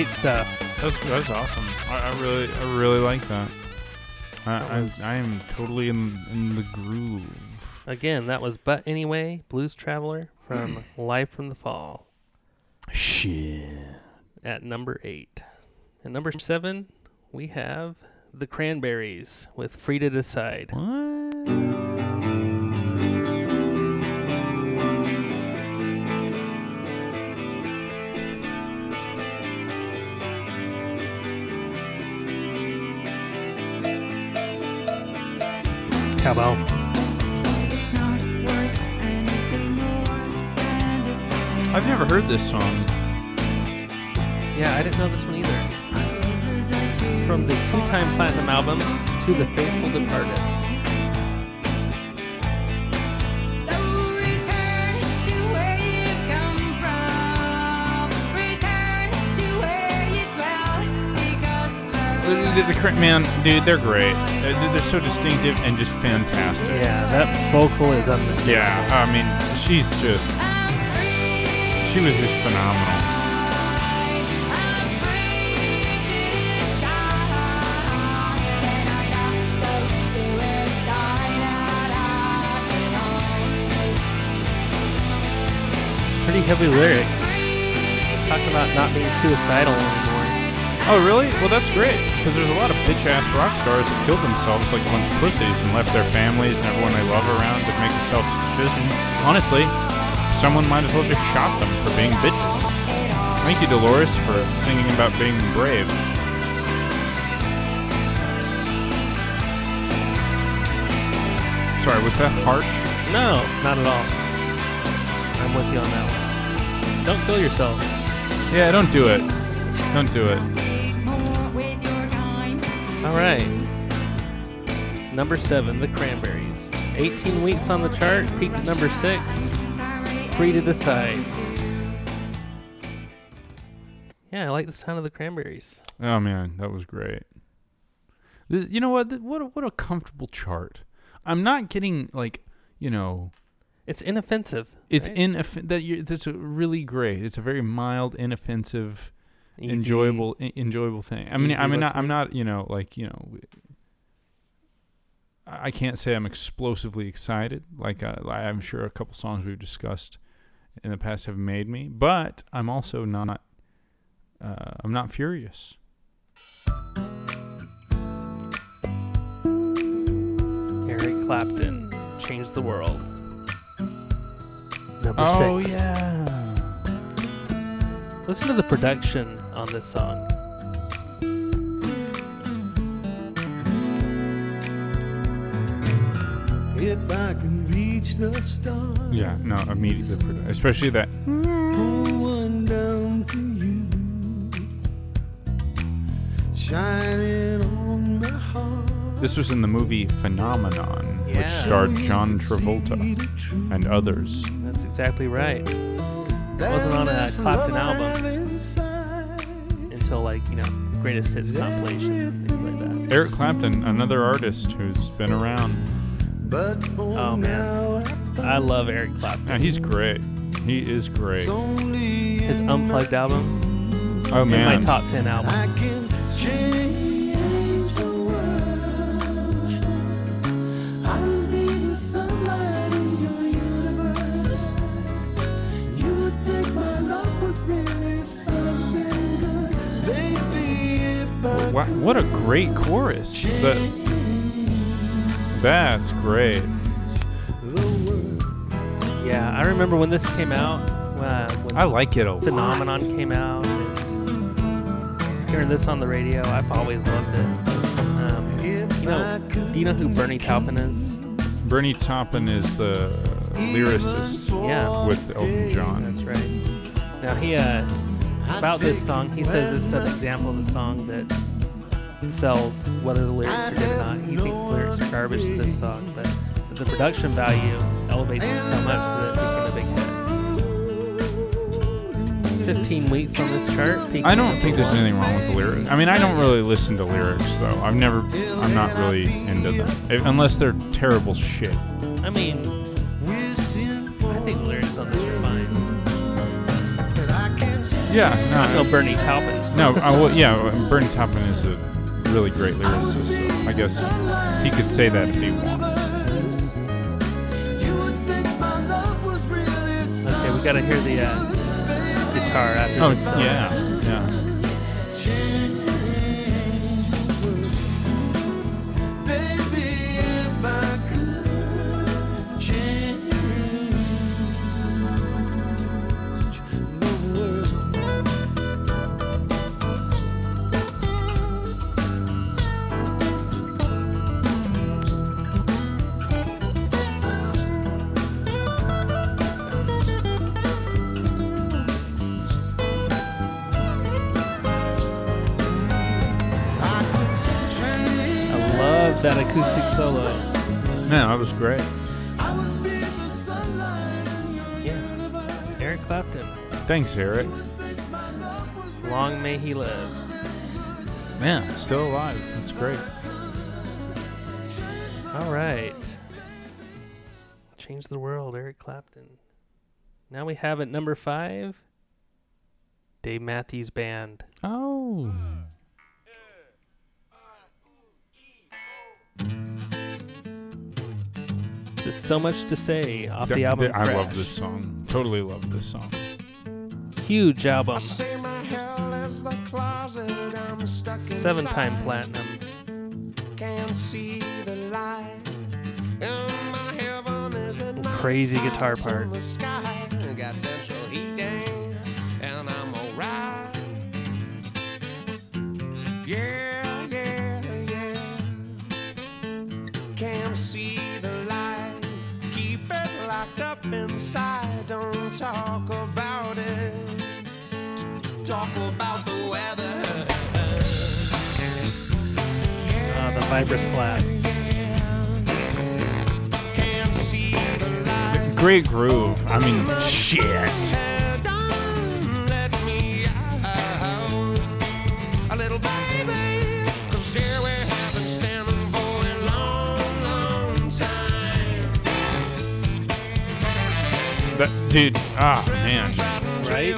Great stuff. That's that's awesome. I, I really I really like that. I, That I, was- I am totally in in the groove. Again, that was But Anyway, Blues Traveler from Live from the Fall Shit. at number eight. At number seven, we have The Cranberries with Free to Decide. What? Say I've never heard this song. Yeah, I didn't know this one either. life is a choose. From the two-time platinum album to the Faithful Departed. The, the, the man, dude, they're great. They're, they're so distinctive and just fantastic. Yeah, that vocal is unmistakable. Yeah, I mean, she's just, she was just phenomenal. Pretty heavy lyrics. Talking about not being suicidal anymore. Oh, really? Well, that's great. Because there's a lot of bitch ass rock stars that killed themselves like a bunch of pussies and left their families and everyone they love around to make a selfish decision. Honestly, someone might as well just shot them for being bitches. Thank you, Dolores, for singing about being brave. Sorry, was that harsh? No, not at all. I'm with you on that one. Don't kill yourself. Yeah, don't do it. Don't do it. All right. Number seven, The Cranberries. 18 weeks on the chart, peaked at number six. Free to decide. Yeah, I like the sound of the Cranberries. Oh man, that was great. This, you know what? What a, what a comfortable chart. I'm not getting like, you know, It's inoffensive. it's right? inoff- that you that's a really great. It's a very mild, inoffensive, Easy. enjoyable, enjoyable thing. I mean, easy I mean, not, I'm not, you know, like you know, I I can't say I'm explosively excited. Like uh, I'm sure a couple songs we've discussed in the past have made me, but I'm also not. Uh, I'm not furious. Eric Clapton changed the world. Number Oh six. yeah. Listen to the production on this song. If I can reach the stars, Yeah, no, immediately, produ- especially that. pull one down for you, shining on my heart. This was in the movie Phenomenon, Yeah. which starred John Travolta and others. That's exactly right. It wasn't on a Clapton album until like, you know, greatest hits compilations and things like that. Eric Clapton, another artist who's been around. But Oh, man. I love Eric Clapton. Yeah, he's great. He is great. His unplugged album Oh man, in my top 10 albums. What a great chorus. That's great. Yeah, I remember when this came out, uh, when I like it a lot. Phenomenon came out. And hearing this on the radio, I've always loved it. Um, you know, do you know who Bernie Taupin is? Bernie Taupin is the lyricist Yeah, with Elton John. that's right. Now he, uh, about this song, he says it's an example of a song that sells, whether the lyrics are good or not. He thinks the lyrics are garbage to this song, but the production value elevates it so much that it became a big hit. 15 weeks on this chart. I don't think there's anything wrong with the lyrics. I mean, I don't really listen to lyrics though. I've never, I'm not really into them If- unless they're terrible shit. I mean, I think the lyrics on this are fine. Yeah, no, know Bernie Taupin. no. I, well, yeah, Bernie Taupin is a really great lyricist. So I guess he could say that if he wants. Okay, we gotta hear the uh, guitar after Oh this yeah, yeah. Thanks, Eric. Long may he live. Man, still alive. That's great. All right. Change the world, Eric Clapton. Now we have at number five, Dave Matthews Band. Oh. There's so much to say off the album. I love this song. Totally love this song. Huge album. Say my hell is the closet I'm stuck Seven time platinum. Can't see the light. And my heaven is a nice Crazy guitar part. the sky. Got central heating, and I'm alright. Yeah, yeah, yeah. Can't see the light. Keep it locked up inside. Don't talk about. Talk about the weather. Uh, the Vibra slap. The light. Great groove. I mean, shit. Don't let me out. A little baby. 'Cause here we have been standing for a long, long time. That dude. Ah, man. Right?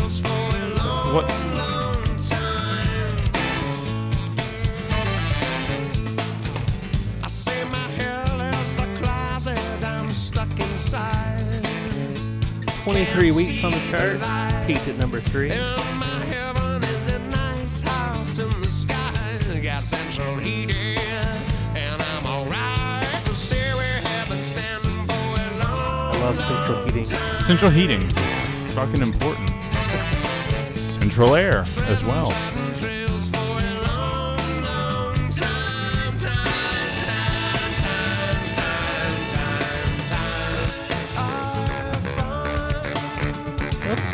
What? long time. I say my hell is the closet I'm stuck inside. 23 weeks on the chart. Peaked at number three. And my heaven is a nice house in the sky. Got central heating, I'm alright. 'Cause here we have been standing for a long I love central heating. Central heating. is Fucking important. Central air as well.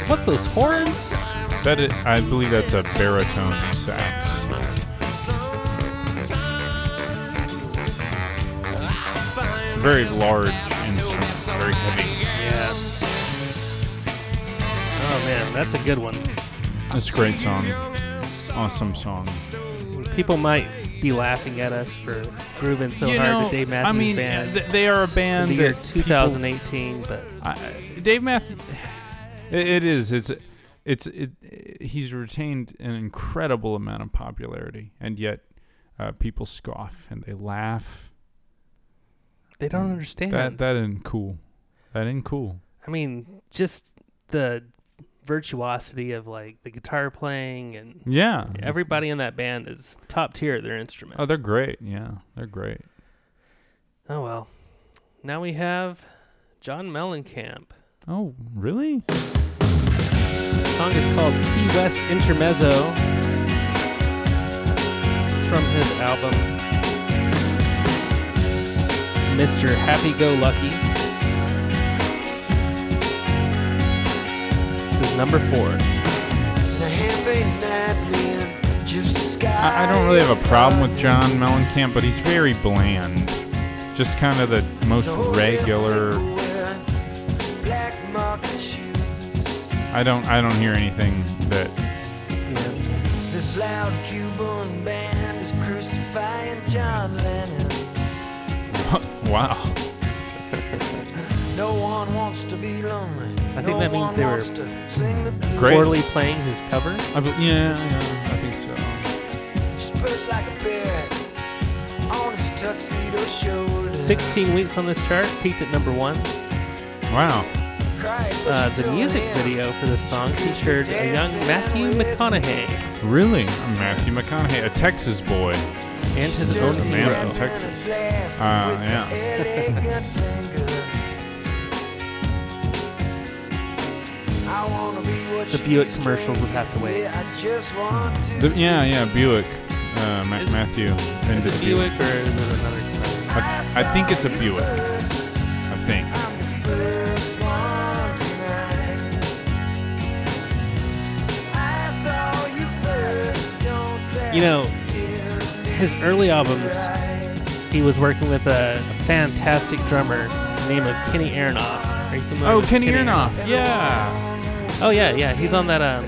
what's those horns? That is, I believe that's a baritone sax. Very large instrument. Very heavy. Yeah. Oh man, that's a good one. That's a great song. Awesome song. People might be laughing at us for grooving so you hard know, to Dave Matthews I mean, Band th- they are a in band the year that people- 2018, but I, Dave Matthews. It, it is. It's. It's. It, he's retained an incredible amount of popularity, and yet uh, people scoff and they laugh. they don't understand. That that ain't cool. That ain't cool. I mean, just the virtuosity of like the guitar playing and Yeah. everybody in that band is top tier at their instrument. Oh, they're great. Yeah, they're great. Oh well. Now we have John Mellencamp. Oh, really? The song is called Key West Intermezzo. It's from his album Mr. Happy Go Lucky. Number four. I, I don't really have a problem with John Mellencamp, but he's very bland. Just kind of the most regular. I don't. I don't hear anything that. This loud Cuban band is crucifying John Lennon. wow. No one wants to be lonely. I think no that means one they were to sing the. Great. Poorly playing his cover. I, be- yeah, yeah, I think so. Like a bear on his tuxedo shoulder. 16 weeks on this chart, peaked at number one. Wow. Uh, the music video for this song featured a young Matthew McConaughey Really? Matthew McConaughey, a Texas boy. and his own man hero. from Texas. Glass Ah, yeah. The Buick is, commercials would have to wait. Yeah, I just want to The- yeah, yeah, Buick. Uh, Ma- Is- Matthew. into Is it the Buick or is it another car? I, I think it's a Buick. I think. I'm the first one tonight. I saw you first, don't You know, his early albums he was working with a, a fantastic drummer named of Kenny Aronoff. Are you familiar Oh, with Kenny Aronoff. Yeah. Oh yeah, yeah. He's on that um,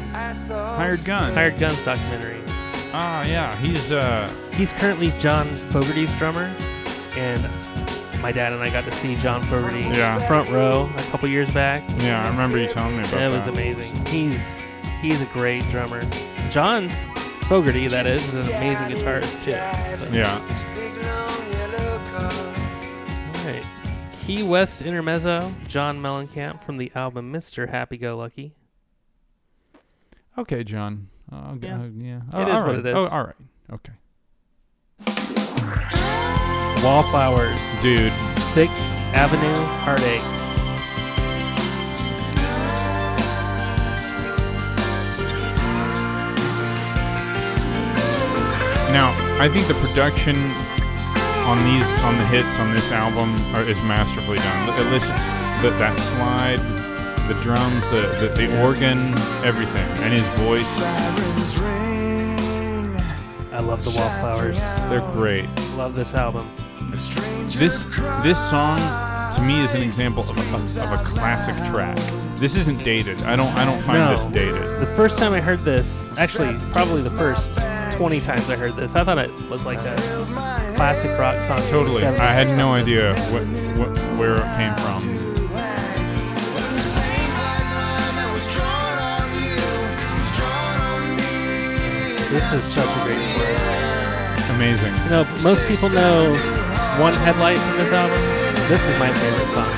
Hired gun. Hired Guns documentary. Ah, yeah. He's uh. He's currently John Fogerty's drummer, and my dad and I got to see John Fogerty Yeah. front row a couple years back. Yeah, I remember you telling me about It It was amazing. He's he's a great drummer. John Fogerty, that is, is an amazing guitarist too. So- Yeah. All right. Key West Intermezzo, John Mellencamp from the album Mr. Happy Go Lucky. Okay, John. Uh, Yeah. uh, yeah. It Oh, is all what it is. Oh, all right. Okay. Wallflowers, Dude, Sixth Avenue Heartache. Now, I think the production on these on the hits on this album are, is masterfully done. Listen, the, that slide, the drums, the, the the organ, everything, and his voice, I love the Wallflowers. they're great. Love this album. This this song to me is an example of a, of, a classic track. This isn't dated. I don't I don't find No. this dated. The first time I heard this, actually, probably the first 20 times I heard this, I thought it was like a classic rock song. Totally. I had no idea what, what where it came from. This is such a great chorus. Amazing. You know, most people know One Headlight from this album. This is my favorite song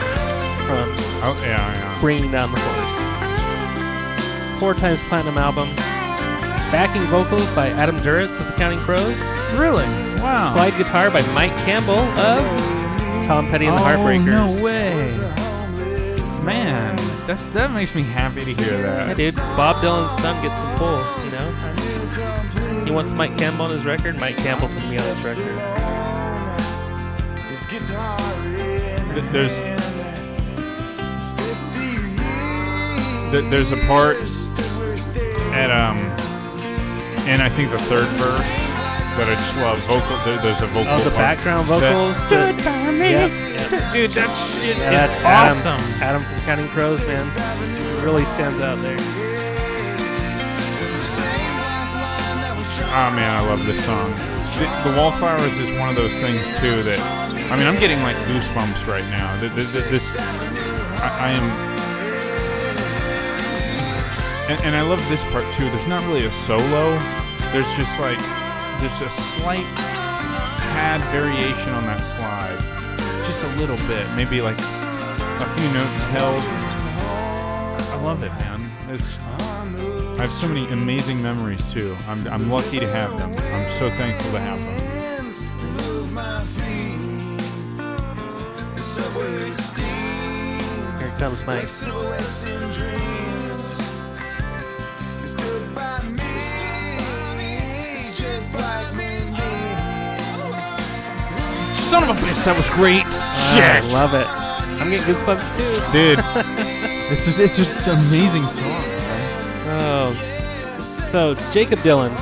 from Oh yeah, yeah. Bringing Down the Horse. Four times platinum album. Backing vocals by Adam Duritz of the Counting Crows. Really? Wow. Slide guitar by Mike Campbell of Tom Petty and the Heartbreakers. Oh, no way. Man, that's that makes me happy to hear Yeah, that. dude. Bob Dylan's son gets some pull, you know? He wants Mike Campbell on his record. Mike Campbell's gonna be on this record. There's there's a part at um, and I think the third verse that I just love. Vocal. There, there's a vocal. Oh, the part background that- vocals. Stood by me. Yep, yep. Dude, that shit Yeah, is that's awesome. Adam, Adam from Counting Crows, man. Really stands out there. Oh man, I love this song. The, the Wallflowers is one of those things too that, I mean, I'm getting like goosebumps right now. Th- th- th- This, I, I am, and, and I love this part too. There's not really a solo. There's just like, there's a slight tad variation on that slide, just a little bit, maybe like a few notes held. I love it, man. It's I have so many amazing memories too. I'm, I'm lucky to have them. I'm so thankful to have them. Here comes Mike. Son of a bitch, that was great. I love it. I'm getting goosebumps too. dude. it's just it's just an amazing song. Oh, so Jakob Dylan,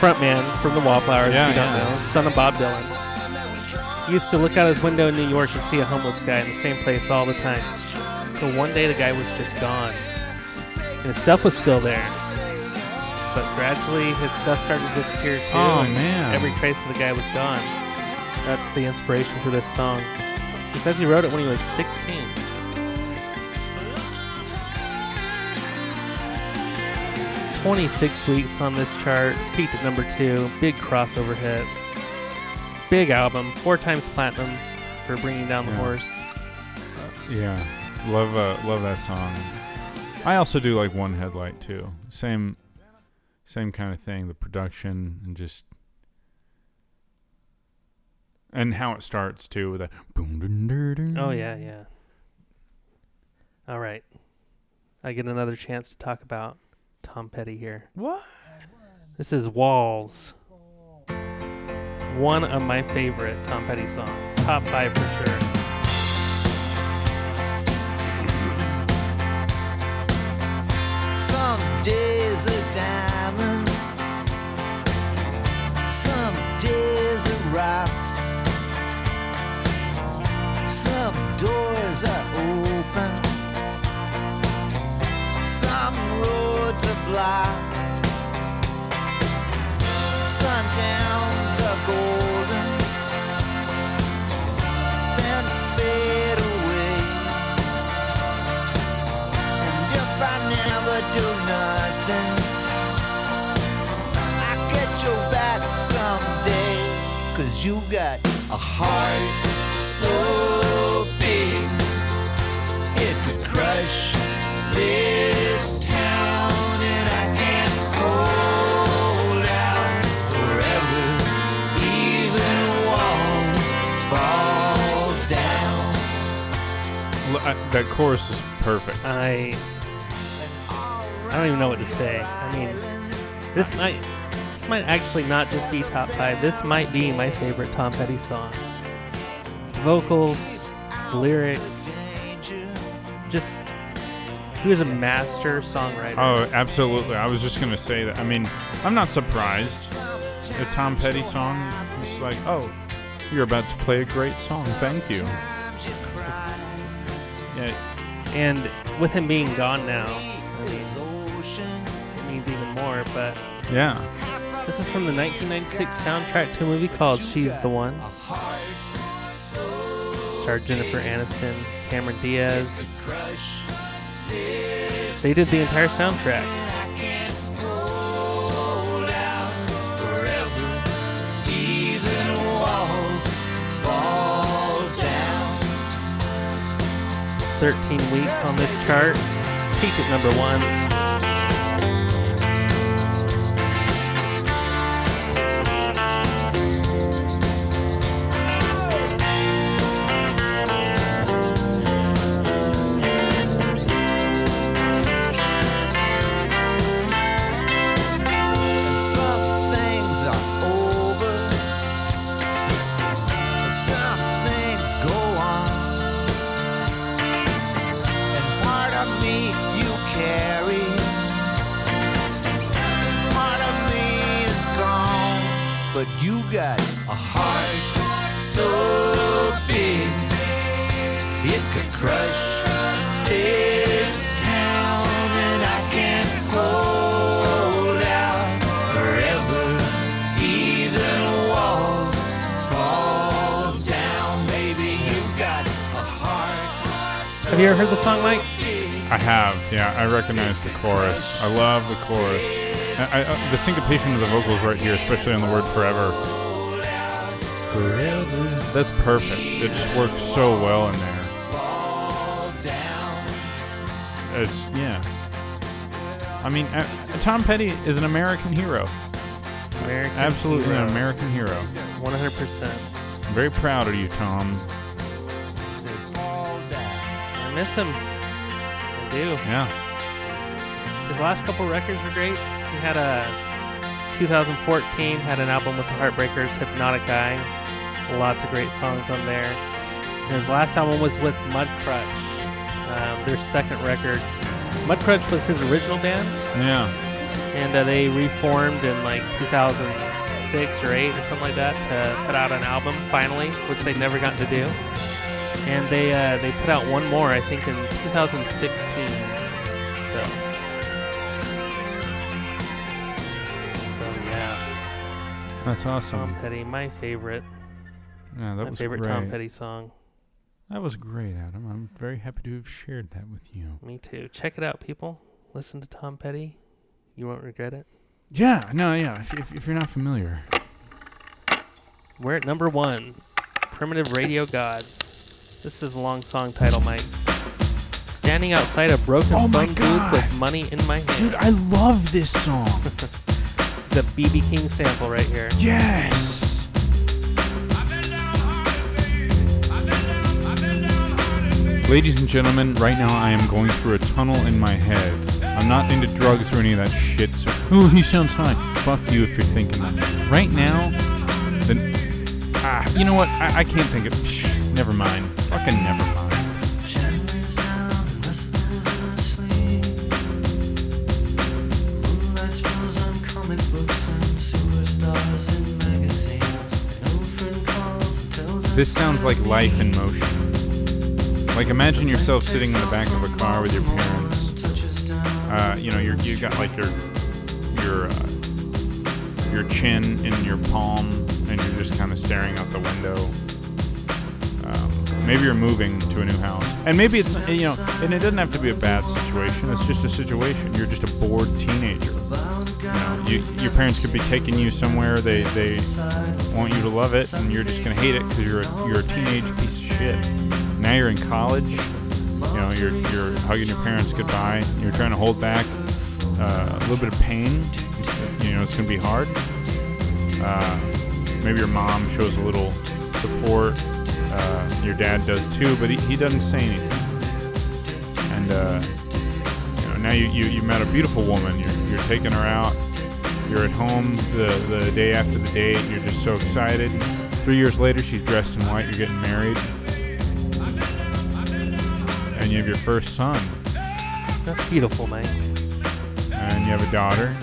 frontman from the Wallflowers, Yeah, if you don't yeah. know, son of Bob Dylan, used to look out his window in New York and see a homeless guy in the same place all the time. So one day the guy was just gone, and his stuff was still there. But gradually his stuff started to disappear too. Oh, and man. Every trace of the guy was gone. That's the inspiration for this song. He says he wrote it when he was 16. Twenty-six weeks on this chart, peaked at number two. Big crossover hit. Big album, four times platinum for bringing down the Yeah. horse. Yeah, love uh, love that song. I also do like One Headlight too. Same same kind of thing. The production and just and how it starts too with a boom. dun, dun, dun. Oh yeah, yeah. All right, I get another chance to talk about Tom Petty here. What? This is Walls. One of my favorite Tom Petty songs. Top five for sure. Some days are diamonds, some days are rocks. Some doors are open. Some roads are blocked. Sundowns are golden. Then fade away. And if I never do nothing, I get your back someday. Cause you got a heart so Uh, that chorus is perfect. I I don't even know what to say. I mean, this might this might actually not just be top five. This might be my favorite Tom Petty song. Vocals, lyrics, just he was a master songwriter. Oh, absolutely. I was just gonna say that. I mean, I'm not surprised. A Tom Petty song. It's like, oh, you're about to play a great song. Thank you. Yeah, And with him being gone now, I mean, it means even more. But yeah. this is from the 1996 soundtrack to a movie called She's the One. Starred Jennifer Aniston, Cameron Diaz. They did the entire soundtrack. Thirteen weeks on this chart. Peaked at number one. Got a heart so big it could crush this town, and I can't hold out forever. Even walls fall down, baby. You got a heart. So Have you ever heard the song, Mike? I have, yeah. I recognize the chorus. I love the chorus. I, I, uh, the syncopation of the vocals right here, especially on the word forever. That's perfect. It just works so well in there. It's yeah. I mean, uh, Tom Petty is an American hero. American Absolutely Hero. an American hero. 100%. I'm very proud of you, Tom. I miss him. I do. Yeah. His last couple records were great. He had a 2014 had an album with the Heartbreakers, Hypnotic Eye. Lots of great songs on there. And his last album was with Mudcrutch, um, their second record. Mudcrutch was his original band, Yeah. and uh, they reformed in like 2006 or 8 or something like that to put out an album finally, which they'd never gotten to do. And they uh, they put out one more, I think, in 2016. So. So yeah, That's Tom. Petty, my favorite, Yeah, that my was favorite great. Tom Petty song. That was great, Adam. I'm very happy to have shared that with you. Me too. Check it out, people. Listen to Tom Petty. You won't regret it. Yeah, no, yeah. If, if, if you're not familiar, We're at number one, Primitive Radio Gods. This is a long song title, Mike. Standing outside a broken Oh phone booth with money in my hand. dude, I love this song. the BB King sample right here. yes. Ladies and gentlemen, right now I am going through a tunnel in my head. I'm not into drugs or any of that shit. So, ooh, he sounds high. Fuck you if you're thinking that. Right now, the ah, you know what? I, I can't think of. Shh, never mind. Fucking never mind. This sounds like life in motion. Like imagine yourself sitting in the back of a car with your parents. Uh, you know, you're, you got like your your uh, your chin in your palm, and you're just kind of staring out the window. Um, maybe you're moving to a new house, and maybe it's you know, and it doesn't have to be a bad situation. It's just a situation. You're just a bored teenager. You know, you, your parents could be taking you somewhere they, they want you to love it, and you're just gonna hate it because you're a, you're a teenage piece of shit. Now you're in college. You know, you're you're hugging your parents goodbye. You're trying to hold back uh, a little bit of pain. You know, it's gonna be hard. Uh, maybe your mom shows a little support. Uh, your dad does too, but he, he doesn't say anything. And uh, you know, now you, you you met a beautiful woman. You're you're taking her out. You're at home the the day after the date. You're just so excited. Three years later, she's dressed in white. You're getting married, you have your first son, That's beautiful, mate. and you have a daughter.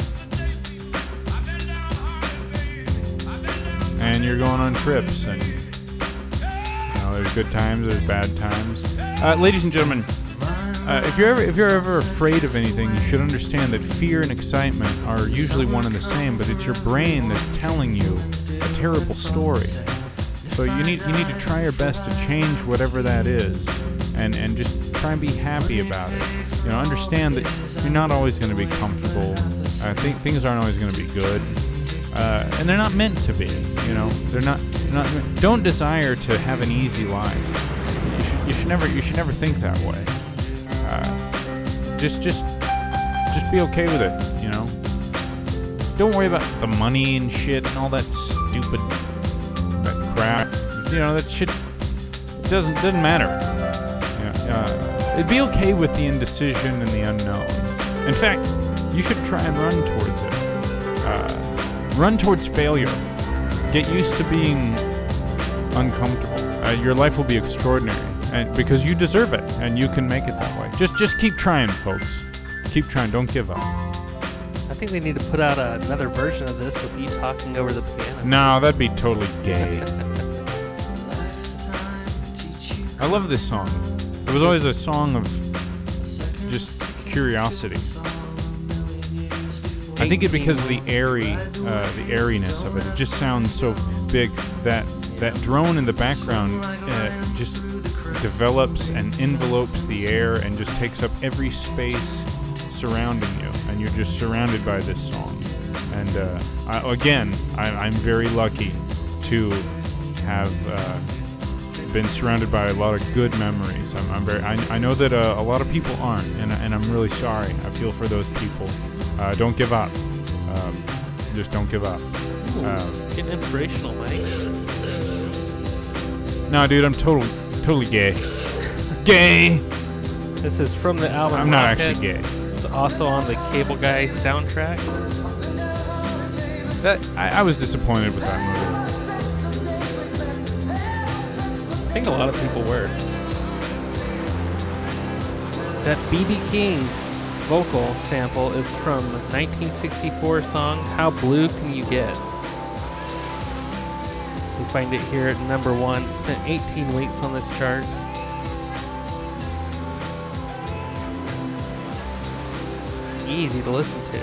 And you're going on trips, and you know there's good times, there's bad times. Uh, ladies and gentlemen, uh, if you're ever if you're ever afraid of anything, you should understand that fear and excitement are usually one and the same, but it's your brain that's telling you a terrible story. So you need you need to try your best to change whatever that is, and and just try and be happy about it. You know, understand that you're not always going to be comfortable. I think things aren't always going to be good, uh, and they're not meant to be. You know, they're not. They're not. Don't desire to have an easy life. You should, you should never. You should never think that way. Uh, just, just, just be okay with it. You know. Don't worry about the money and shit and all that stupid, that crap. You know that shit. Doesn't doesn't matter. Uh, it'd be okay with the indecision and the unknown. In fact, you should try and run towards it. Uh, run towards failure. Get used to being uncomfortable. Uh, your life will be extraordinary, and because you deserve it, and you can make it that way. Just, just keep trying, folks. Keep trying. Don't give up. I think they need to put out another version of this with you talking over the piano. No, that'd be totally gay. I love this song. It was always a song of just curiosity. I think it because of the airy, uh, the airiness of it. It just sounds so big that that drone in the background uh, just develops and envelopes the air and just takes up every space surrounding you, and you're just surrounded by this song. And uh, I, again, I, I'm very lucky to have uh, been surrounded by a lot of good memories. I'm, I'm very. I, I know that uh, a lot of people aren't, and, and I'm really sorry. I feel for those people. Uh, don't give up. Um, just don't give up. Uh, Getting inspirational, Mike. no, dude, I'm total, totally gay. gay. This is from the album. I'm not Rocket. actually gay. It's also on the Cable Guy soundtrack. That I, I was disappointed with that movie. Think a lot of people were. That BB King vocal sample is from 1964 song How Blue Can You Get? We find it here at number one. It spent 18 weeks on this chart. Easy to listen to.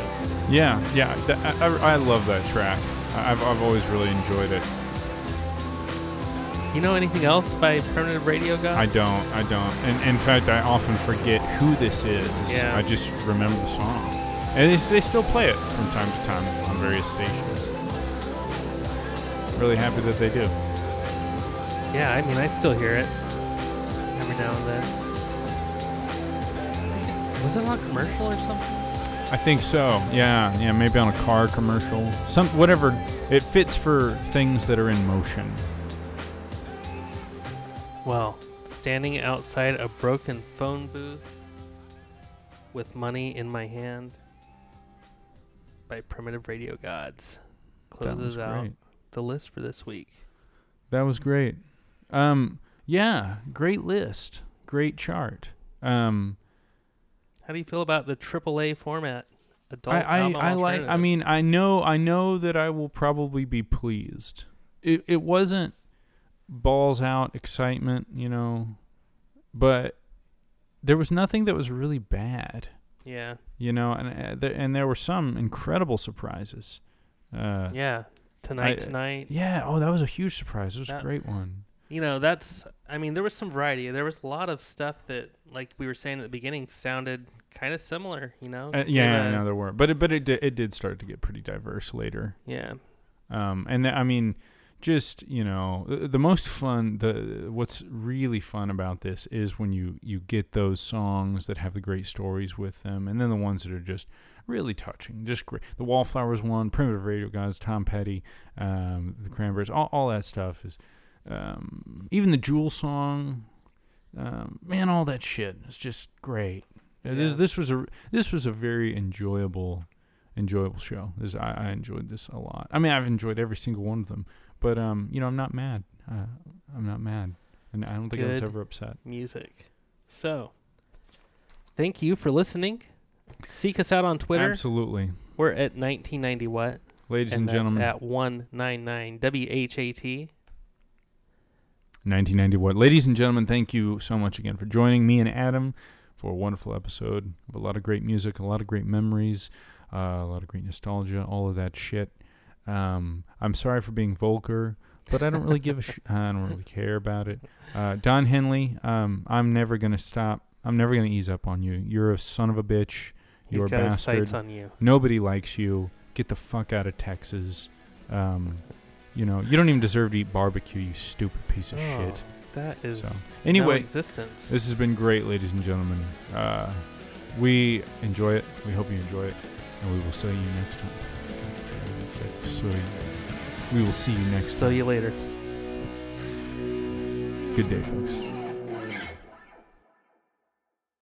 Yeah, yeah. th- I, I, I love that track. I've, I've always really enjoyed it. You know anything else by Primitive Radio Guy? I don't, I don't. And in fact, I often forget who this is. Yeah. I just remember the song. And they, they still play it from time to time on various stations. Really happy that they do. Yeah, I mean, I still hear it every now and then. Was it on a commercial or something? I think so. Yeah, yeah. Maybe on a car commercial. Some whatever. It fits for things that are in motion. Well, standing outside a broken phone booth with money in my hand by Primitive Radio Gods closes out great. the list for this week. That was great. Um, yeah, great list, great chart. Um, How do you feel about the AAA format? Adult I, I, I like. I mean, I know, I know that I will probably be pleased. It, it wasn't balls out excitement, you know. but there was nothing that was really bad. Yeah. You know, and uh, there, and there were some incredible surprises. Uh, Yeah. Tonight, I- tonight. yeah. Oh, that was a huge surprise. It was That- a great one. You know, that's. I mean, there was some variety. There was a lot of stuff that, like we were saying at the beginning, sounded kind of similar. You know. Uh, yeah, I know there were, but it, but it did, it did start to get pretty diverse later. Yeah. Um, and th- I mean, just you know, the, most fun, the what's really fun about this is when you you get those songs that have the great stories with them, and then the ones that are just really touching, just great. The Wallflowers one, Primitive Radio Gods, Tom Petty, um, the Cranberries, all all that stuff is, um, even the Jewel song, um, man, all that shit is just great. Uh, This this was a this was a very enjoyable enjoyable show. This I, I enjoyed this a lot. I mean, I've enjoyed every single one of them, but um, you know, I'm not mad. Uh, I'm not mad, and I don't think I was ever upset. Music. So, thank you for listening. Seek us out on Twitter. Absolutely, We're at 1990 what? ladies and and, that's gentlemen. at 199 WHAT. 1990 what? Ladies and gentlemen, thank you so much again for joining me and Adam for a wonderful episode of a lot of great music, a lot of great memories, uh, a lot of great nostalgia, all of that shit. Um, I'm sorry for being vulgar, but I don't really give a sh- I don't really care about it. Uh, Don Henley, um, I'm never gonna stop. I'm never gonna ease up on you. You're a son of a bitch. You're a got his bastard. sights on you. Nobody likes you. Get the fuck out of Texas. Um, you know, you don't even deserve to eat barbecue, you stupid piece of Oh, shit. That is So, anyway, existence. This has been great, ladies and gentlemen. Uh, we enjoy it. We hope you enjoy it. And we will see you next time. God damn said see. We will see you next So you later. Good day, folks.